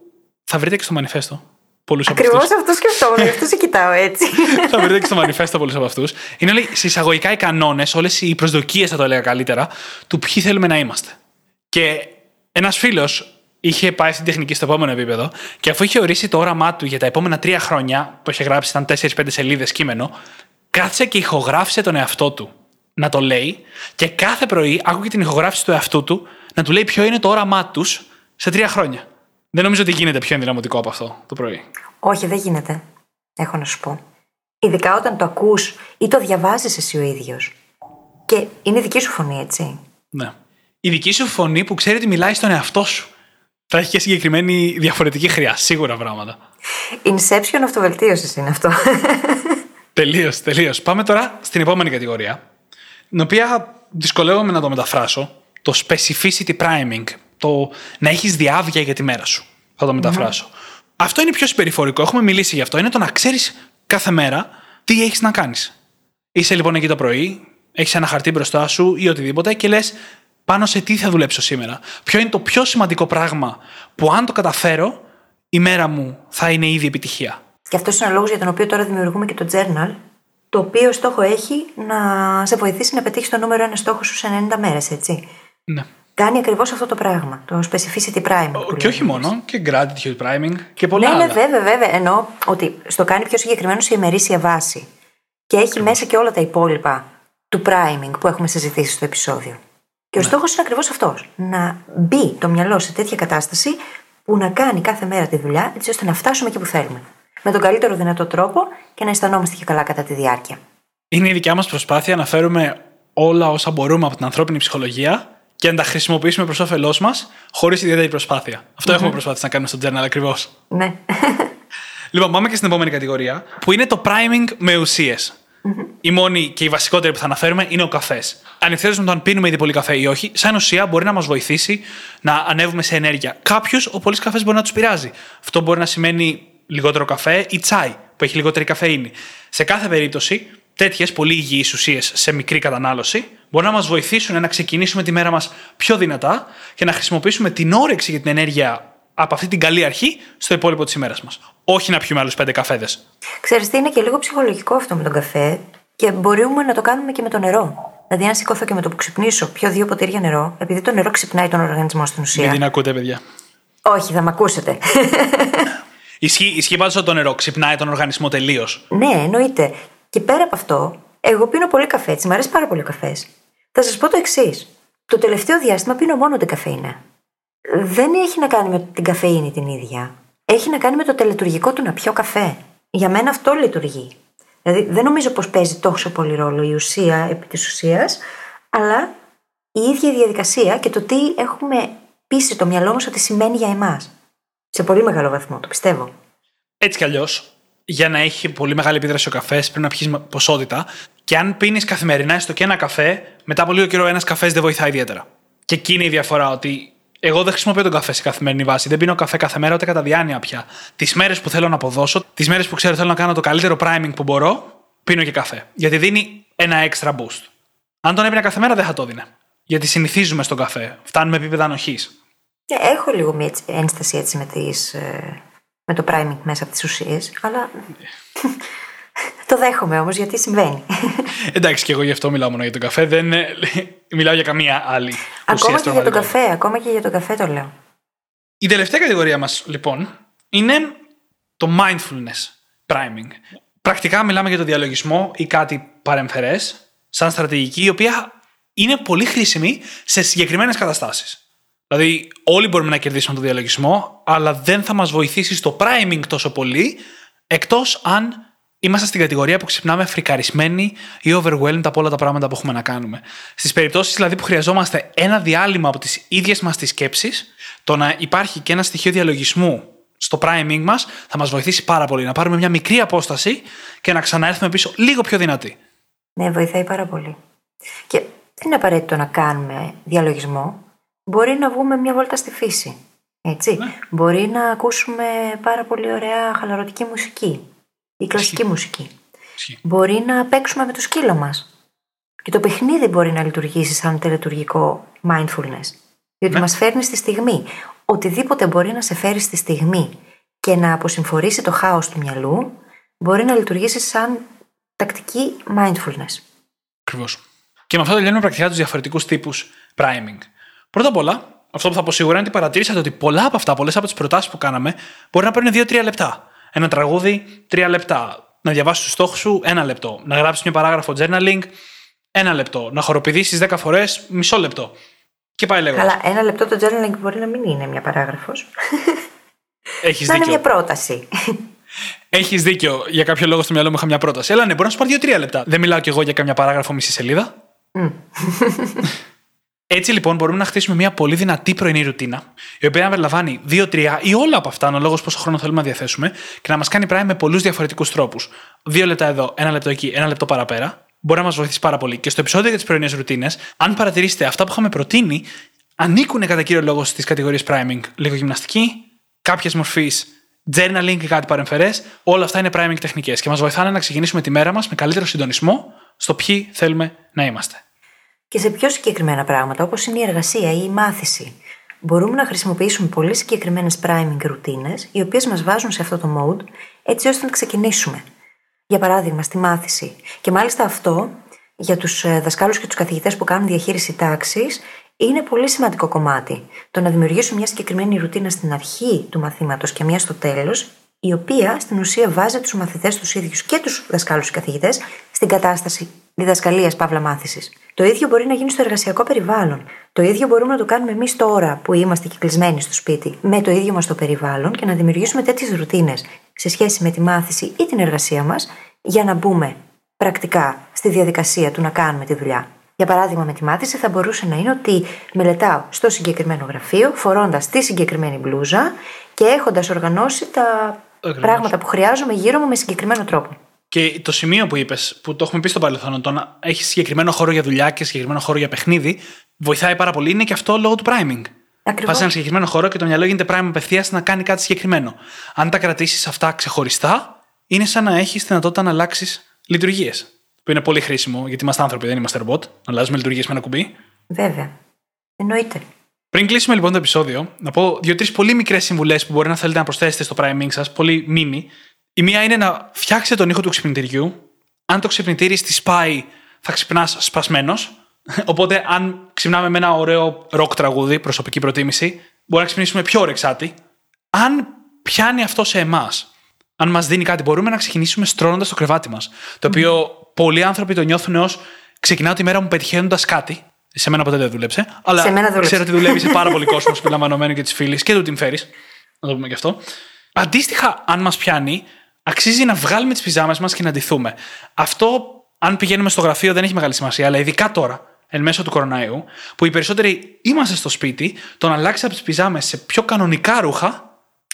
θα βρείτε και στο μανιφέστο πολλούς από αυτούς. Ακριβώ αυτό σκεφτόμουν, αυτό σε κοιτάω έτσι. θα βρείτε και στο μανιφέστο πολλούς από αυτούς. Είναι όλοι συσσαγωγικά οι κανόνες, όλες οι προσδοκίες, θα το έλεγα καλύτερα, του ποιοι θέλουμε να είμαστε. Και ένας φίλος είχε πάει στην τεχνική στο επόμενο επίπεδο και αφού είχε ορίσει το όραμά του για τα επόμενα τρία χρόνια, που είχε γράψει, ήταν 4-5 σελίδες κείμενο, κάτσε και ηχογράφησε τον εαυτό του να το λέει και κάθε πρωί άκουγε την ηχογράφηση του εαυτού του να του λέει ποιο είναι το όραμά τους σε τρία χρόνια. Δεν νομίζω ότι γίνεται πιο ενδυναμωτικό από αυτό το πρωί. Όχι, δεν γίνεται. Έχω να σου πω. Ειδικά όταν το ακούς ή το διαβάζεις εσύ ο ίδιος. Και είναι η δική σου φωνή, έτσι. Ναι. Η δική σου φωνή που ξέρει ότι μιλάει στον εαυτό σου. Θα έχει και συγκεκριμένη διαφορετική χρειά, σίγουρα πράγματα. Inception αυτοβελτίωση είναι αυτό. τελείως, τελείως. Πάμε τώρα στην επόμενη κατηγορία, την οποία δυσκολεύομαι να το μεταφράσω. Το specificity priming, το να έχεις διάβια για τη μέρα σου. Θα το μεταφρασω Αυτό είναι πιο συμπεριφορικό. Έχουμε μιλήσει γι' αυτό. Είναι το να ξέρεις κάθε μέρα τι έχεις να κάνεις. Είσαι λοιπόν εκεί το πρωί, έχεις ένα χαρτί μπροστά σου ή οτιδήποτε και λες πάνω σε τι θα δουλέψω σήμερα. Ποιο είναι το πιο σημαντικό πράγμα που αν το καταφέρω, η μέρα μου θα είναι ήδη επιτυχία. Και αυτός είναι ο λόγος για τον οποίο τώρα δημιουργούμε και το journal, το οποίο στόχο έχει να σε βοηθήσει να πετύχεις το νούμερο ένα στόχο σου σε 90 μέρες, έτσι. Ναι. Κάνει ακριβώς αυτό το πράγμα. Το specificity priming. Και όχι μόνο, και gratitude priming και πολλά ναι, άλλα. Ναι, βέβαια, βέβαια. Εννοώ ότι στο κάνει πιο συγκεκριμένο σε ημερήσια βάση. Και έχει μέσα και όλα τα υπόλοιπα του priming που έχουμε συζητήσει στο επεισόδιο. Και ο ναι. στόχος είναι ακριβώς αυτός. Να μπει το μυαλό σε τέτοια κατάσταση που να κάνει κάθε μέρα τη δουλειά έτσι ώστε να φτάσουμε εκεί που θέλουμε. Με τον καλύτερο δυνατό τρόπο και να αισθανόμαστε και καλά κατά τη διάρκεια. Είναι η δικιά μας προσπάθεια να φέρουμε όλα όσα μπορούμε από την ανθρώπινη ψυχολογία και να τα χρησιμοποιήσουμε προς όφελός μας, χωρίς ιδιαίτερη προσπάθεια. Αυτό mm-hmm. έχουμε προσπάθήσει να κάνουμε στο journal ακριβώς. Ναι. λοιπόν, πάμε και στην επόμενη κατηγορία, που είναι το priming με ουσίες. Mm-hmm. Η μόνη και η βασικότερη που θα αναφέρουμε είναι ο καφές. Ανεξάρτητα με το αν πίνουμε ήδη πολύ καφέ ή όχι, σαν ουσία μπορεί να μας βοηθήσει να ανέβουμε σε ενέργεια. Κάποιους ο πολύ καφές μπορεί να τους πειράζει. Αυτό μπορεί να σημαίνει λιγότερο καφέ ή τσάι, που έχει λιγότερη καφέινη. Σε κάθε περίπτωση, τέτοιες πολύ υγιείς ουσίες σε μικρή κατανάλωση μπορεί να μας βοηθήσουν να ξεκινήσουμε τη μέρα μας πιο δυνατά και να χρησιμοποιήσουμε την όρεξη για την ενέργεια από αυτή την καλή αρχή στο υπόλοιπο της ημέρας μας. Όχι να πιούμε άλλους πέντε καφέδες. Ξέρετε, είναι και λίγο ψυχολογικό αυτό με τον καφέ και μπορούμε να το κάνουμε και με το νερό. Δηλαδή, αν σηκώθω και με το που ξυπνήσω, πιω δύο ποτήρια νερό, επειδή το νερό ξυπνάει τον οργανισμό στην ουσία. Μην την ακούτε, παιδιά. Όχι, θα με ακούσετε. Ισχύει, ισχύει πάντως ότι το νερό ξυπνάει τον οργανισμό τελείως. Ναι, εννοείται. Και πέρα από αυτό, εγώ πίνω πολύ καφέ, έτσι, μου αρέσει πάρα πολύ ο καφές. Θα σας πω το εξής. Το τελευταίο διάστημα πίνω μόνο την καφέινα. Δεν έχει να κάνει με την καφέινη την ίδια. Έχει να κάνει με το τελετουργικό του να πιω καφέ. Για μένα αυτό λειτουργεί. Δηλαδή δεν νομίζω πως παίζει τόσο πολύ ρόλο η ουσία επί της ουσίας, αλλά η ίδια η διαδικασία και το τι έχουμε πείσει το μυαλό μας ότι σημαίνει για εμάς. Σε πολύ μεγάλο βαθμό, το πιστεύω. Έτσι κι αλλιώς, για να έχει πολύ μεγάλη επίδραση ο καφές, πρέπει να πιεις ποσότητα. Και αν πίνεις καθημερινά έστω και ένα καφέ, μετά από λίγο καιρό ένας καφές δεν βοηθάει ιδιαίτερα. Και εκεί είναι η διαφορά, ότι εγώ δεν χρησιμοποιώ τον καφέ σε καθημερινή βάση. Δεν πίνω καφέ κάθε μέρα ούτε κατά διάνοια πια. Τις μέρες που θέλω να αποδώσω, τις μέρες που ξέρω θέλω να κάνω το καλύτερο priming που μπορώ, πίνω και καφέ. Γιατί δίνει ένα extra boost. Αν τον έπαιρνα κάθε μέρα δεν θα το δίνει. Γιατί συνηθίζουμε στον καφέ. Φτάνουμε επίπεδα ανοχής. Έχω λίγο μια ένσταση έτσι με, τις, ε, με το priming μέσα από τις ουσίες, αλλά. το δέχομαι όμως γιατί συμβαίνει. Εντάξει, και εγώ γι' αυτό μιλάω μόνο για τον καφέ. Δεν μιλάω για καμία άλλη. Ακόμα και για τον καφέ, ακόμα και για τον καφέ το λέω. Η τελευταία κατηγορία μας, λοιπόν, είναι το mindfulness priming. Πρακτικά μιλάμε για το διαλογισμό ή κάτι παρεμφερές, σαν στρατηγική, η οποία είναι πολύ χρήσιμη σε συγκεκριμένες καταστάσεις. Δηλαδή, όλοι μπορούμε να κερδίσουμε το διαλογισμό, αλλά δεν θα μας βοηθήσει στο priming τόσο πολύ, εκτός αν είμαστε στην κατηγορία που ξυπνάμε φρικαρισμένοι ή overwhelmed από όλα τα πράγματα που έχουμε να κάνουμε. Στις περιπτώσεις δηλαδή που χρειαζόμαστε ένα διάλειμμα από τις ίδιες μας τις σκέψεις, το να υπάρχει και ένα στοιχείο διαλογισμού στο priming μας θα μας βοηθήσει πάρα πολύ. Να πάρουμε μια μικρή απόσταση και να ξαναέρθουμε πίσω λίγο πιο δυνατοί. Ναι, βοηθάει πάρα πολύ. Και δεν είναι απαραίτητο να κάνουμε διαλογισμό. Μπορεί να βγούμε μια βόλτα στη φύση. Έτσι. Ναι. Μπορεί να ακούσουμε πάρα πολύ ωραία χαλαρωτική μουσική ή κλασική μουσική. Μπορεί να παίξουμε με το σκύλο μας. Και το παιχνίδι μπορεί να λειτουργήσει σαν τελετουργικό mindfulness. Διότι ναι. μας φέρνει στη στιγμή. Οτιδήποτε μπορεί να σε φέρει στη στιγμή και να αποσυμφορήσει το χάος του μυαλού, μπορεί να λειτουργήσει σαν τακτική mindfulness. Ακριβώς. Και με αυτό τελειώνουμε πρακτικά τους διαφορετικούς τύπους priming. Πρώτα απ' όλα, αυτό που θα πω σίγουρα είναι ότι παρατήρησατε ότι πολλά από αυτά, πολλές από τις προτάσεις που κάναμε, μπορεί να παίρνουν 2-3 λεπτά. Ένα τραγούδι, 3 λεπτά. Να διαβάσεις τους στόχους σου, ένα λεπτό. Να γράψεις μια παράγραφο journaling, ένα λεπτό. Να χοροπηδήσεις 10 φορές, μισό λεπτό. Και πάει λέγοντα. Καλά, ένα λεπτό το journaling μπορεί να μην είναι μια παράγραφος. Έχεις δίκιο. Να είναι μια πρόταση. Έχεις δίκιο. Για κάποιο λόγο στο μυαλό μου είχα μια πρόταση. Αλλά ναι, μπορεί να σου πάρει 2-3 λεπτά. Δεν μιλάω κι εγώ για καμιά παράγραφο μισή σελίδα. Έτσι λοιπόν μπορούμε να χτίσουμε μια πολύ δυνατή πρωινή ρουτίνα, η οποία να περιλαμβάνει 2-3 ή όλα από αυτά, αναλόγως πόσο χρόνο θέλουμε να διαθέσουμε, και να μας κάνει πράγμα με πολλούς διαφορετικούς τρόπους. Δύο λεπτά εδώ, ένα λεπτό εκεί, ένα λεπτό παραπέρα, μπορεί να μας βοηθήσει πάρα πολύ. Και στο επεισόδιο για τις πρωινές ρουτίνες, αν παρατηρήσετε αυτά που είχαμε προτείνει, ανήκουν κατά κύριο λόγο στις κατηγορίες priming. Λίγο γυμναστική, κάποια μορφής journaling και κάτι παρεμφερές. Όλα αυτά είναι priming τεχνικές και μας βοηθάνε να ξεκινήσουμε τη μέρα μας με καλύτερο συντονισμό στο ποιοι θέλουμε να είμαστε. Και σε πιο συγκεκριμένα πράγματα, όπως είναι η εργασία ή η μάθηση, μπορούμε να χρησιμοποιήσουμε πολύ συγκεκριμένες priming ρουτίνες, οι οποίες μας βάζουν σε αυτό το mode, έτσι ώστε να ξεκινήσουμε. Για παράδειγμα, στη μάθηση. Και μάλιστα αυτό για τους ε, δασκάλους και τους καθηγητές που κάνουν διαχείριση τάξης είναι πολύ σημαντικό κομμάτι. Το να δημιουργήσουμε μια συγκεκριμένη ρουτίνα στην αρχή του μαθήματος και μια στο τέλος, η οποία στην ουσία βάζει τους μαθητές τους ίδιους και τους δασκάλους και καθηγητές στην κατάσταση διδασκαλίας παύλα μάθησης. Το ίδιο μπορεί να γίνει στο εργασιακό περιβάλλον. Το ίδιο μπορούμε να το κάνουμε εμείς τώρα που είμαστε κυκλισμένοι στο σπίτι, με το ίδιο μας το περιβάλλον και να δημιουργήσουμε τέτοιες ρουτίνες σε σχέση με τη μάθηση ή την εργασία μας για να μπούμε πρακτικά στη διαδικασία του να κάνουμε τη δουλειά. Για παράδειγμα, με τη μάθηση θα μπορούσε να είναι ότι μελετάω στο συγκεκριμένο γραφείο, φορώντας τη συγκεκριμένη μπλούζα και έχοντας οργανώσει τα πράγματα που χρειάζομαι γύρω μου με συγκεκριμένο τρόπο. Και το σημείο που είπες, που το έχουμε πει στο παρελθόν, το να έχει συγκεκριμένο χώρο για δουλειά και συγκεκριμένο χώρο για παιχνίδι, βοηθάει πάρα πολύ. Είναι και αυτό λόγω του priming. Πα σε ένα συγκεκριμένο χώρο και το μυαλό γίνεται prime απευθείας να κάνει κάτι συγκεκριμένο. Αν τα κρατήσεις αυτά ξεχωριστά, είναι σαν να έχεις δυνατότητα να αλλάξεις λειτουργίες. Που είναι πολύ χρήσιμο, γιατί είμαστε άνθρωποι, δεν είμαστε ρομπότ. Να αλλάζουμε λειτουργίες με ένα κουμπί. Βέβαια. Εννοείται. Πριν κλείσουμε λοιπόν το επεισόδιο, να πω δύο-τρεις πολύ μικρές συμβουλές που μπορεί να θέλετε να προσθέσετε στο priming σας, πολύ μήνυ. Η μία είναι να φτιάξετε τον ήχο του ξυπνητηριού. Αν το ξυπνητήρι στη σπάει, θα ξυπνάς σπασμένος. Οπότε, αν ξυπνάμε με ένα ωραίο ροκ τραγούδι, προσωπική προτίμηση, μπορεί να ξυπνήσουμε πιο ωρεξάτη. Αν πιάνει αυτό σε εμάς, αν μας δίνει κάτι, μπορούμε να ξεκινήσουμε στρώνοντας το κρεβάτι μας. Το οποίο πολλοί άνθρωποι το νιώθουν ως ξεκινάω τη μέρα μου πετυχαίνοντας κάτι. Σε μένα ποτέ δεν δούλεψε. Αλλά σε μένα ξέρω ότι δουλεύει σε πάρα πολύ κόσμο, συμπεριλαμβανομένου και της φίλης και του την φέρει. Να το πούμε και αυτό. Αντίστοιχα, αν μας πιάνει, αξίζει να βγάλουμε τις πιζάμες μας και να ντυθούμε. Αυτό, αν πηγαίνουμε στο γραφείο, δεν έχει μεγάλη σημασία, αλλά ειδικά τώρα, εν μέσω του κοροναϊού, που οι περισσότεροι είμαστε στο σπίτι, το να αλλάξει από τις πιζάμες σε πιο κανονικά ρούχα.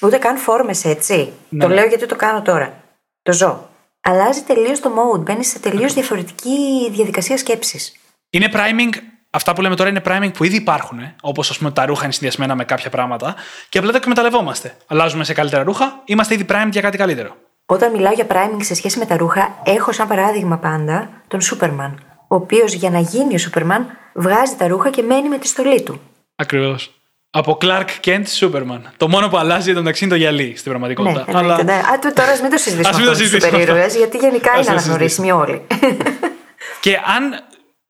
Ούτε καν φόρμες έτσι. Ναι. Το λέω γιατί το κάνω τώρα. Το ζω. Αλλάζει τελείως το mode. Μπαίνει σε τελείως διαφορετική διαδικασία σκέψης. Είναι priming αυτά που λέμε τώρα είναι priming που ήδη υπάρχουν, όπως ας πούμε τα ρούχα είναι συνδυασμένα με κάποια πράγματα, και απλά τα εκμεταλλευόμαστε. Αλλάζουμε σε καλύτερα ρούχα, είμαστε ήδη primed για κάτι καλύτερο. Όταν μιλάω για priming σε σχέση με τα ρούχα, έχω σαν παράδειγμα πάντα τον Σούπερμαν. Ο οποίος για να γίνει ο Σούπερμαν βγάζει τα ρούχα και μένει με τη στολή του. Ακριβώς. Από Clark Kent Σούπερμαν. Το μόνο που αλλάζει το μεταξύ είναι το γυαλί στην πραγματικότητα. Ναι, Αλλά... ναι. Α, τώρα μην το συζητήσουμε με τους υπερήρωε, γιατί γενικά είναι αναγνωρίσιμοι όλοι. και αν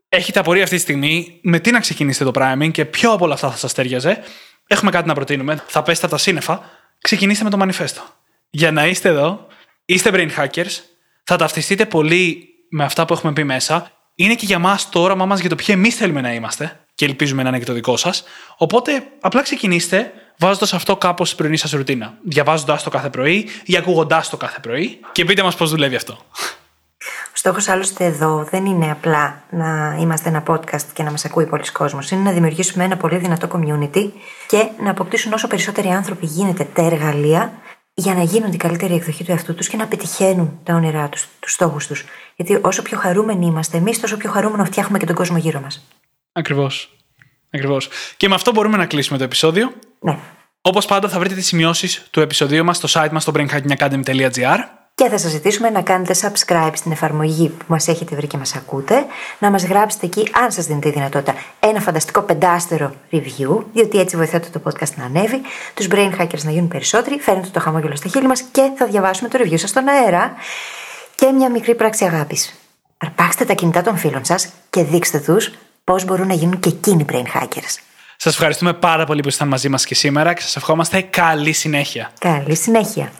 έχετε απορία αυτή τη στιγμή με τι να ξεκινήσετε το priming και ποιο από όλα αυτά θα σας τέριαζε, έχουμε κάτι να προτείνουμε. Θα πέσετε από τα σύννεφα. Ξεκινήστε με το manifesto. Για να είστε εδώ, είστε brain hackers, θα ταυτιστείτε πολύ με αυτά που έχουμε πει μέσα. Είναι και για μας το όραμά μας για το ποιοι εμείς θέλουμε να είμαστε και ελπίζουμε να είναι και το δικό σας. Οπότε απλά ξεκινήστε βάζοντας αυτό κάπως στην πρωινή σας ρουτίνα. Διαβάζοντα το κάθε πρωί ή ακούγοντάς το κάθε πρωί και πείτε μας πώς δουλεύει αυτό. Ο στόχος άλλωστε εδώ δεν είναι απλά να είμαστε ένα podcast και να μας ακούει πολλοί κόσμος. Είναι να δημιουργήσουμε ένα πολύ δυνατό community και να αποκτήσουν όσο περισσότεροι άνθρωποι γίνεται τα εργαλεία για να γίνουν την καλύτερη εκδοχή του εαυτού τους και να πετυχαίνουν τα όνειρά τους, τους στόχους τους. Γιατί όσο πιο χαρούμενοι είμαστε εμείς, τόσο πιο χαρούμενο φτιάχνουμε και τον κόσμο γύρω μας. Ακριβώς. Ακριβώς. Και με αυτό μπορούμε να κλείσουμε το επεισόδιο. Ναι. Όπως πάντα, θα βρείτε τις σημειώσεις του επεισοδίου μας στο site μας στο brainhackingacademy.gr. Και θα σας ζητήσουμε να κάνετε subscribe στην εφαρμογή που μας έχετε βρει και μας ακούτε, να μας γράψετε εκεί, αν σας δίνετε τη δυνατότητα, ένα φανταστικό πεντάστερο review, διότι έτσι βοηθάτε το podcast να ανέβει, τους brain hackers να γίνουν περισσότεροι, φέρνετε το χαμόγελο στα χείλη μας και θα διαβάσουμε το review σας στον αέρα. Και μια μικρή πράξη αγάπης. Αρπάξτε τα κινητά των φίλων σας και δείξτε τους πώς μπορούν να γίνουν και εκείνοι brain hackers. Σας ευχαριστούμε πάρα πολύ που ήσασταν μαζί μας και σήμερα και σας ευχόμαστε καλή συνέχεια. Καλή συνέχεια.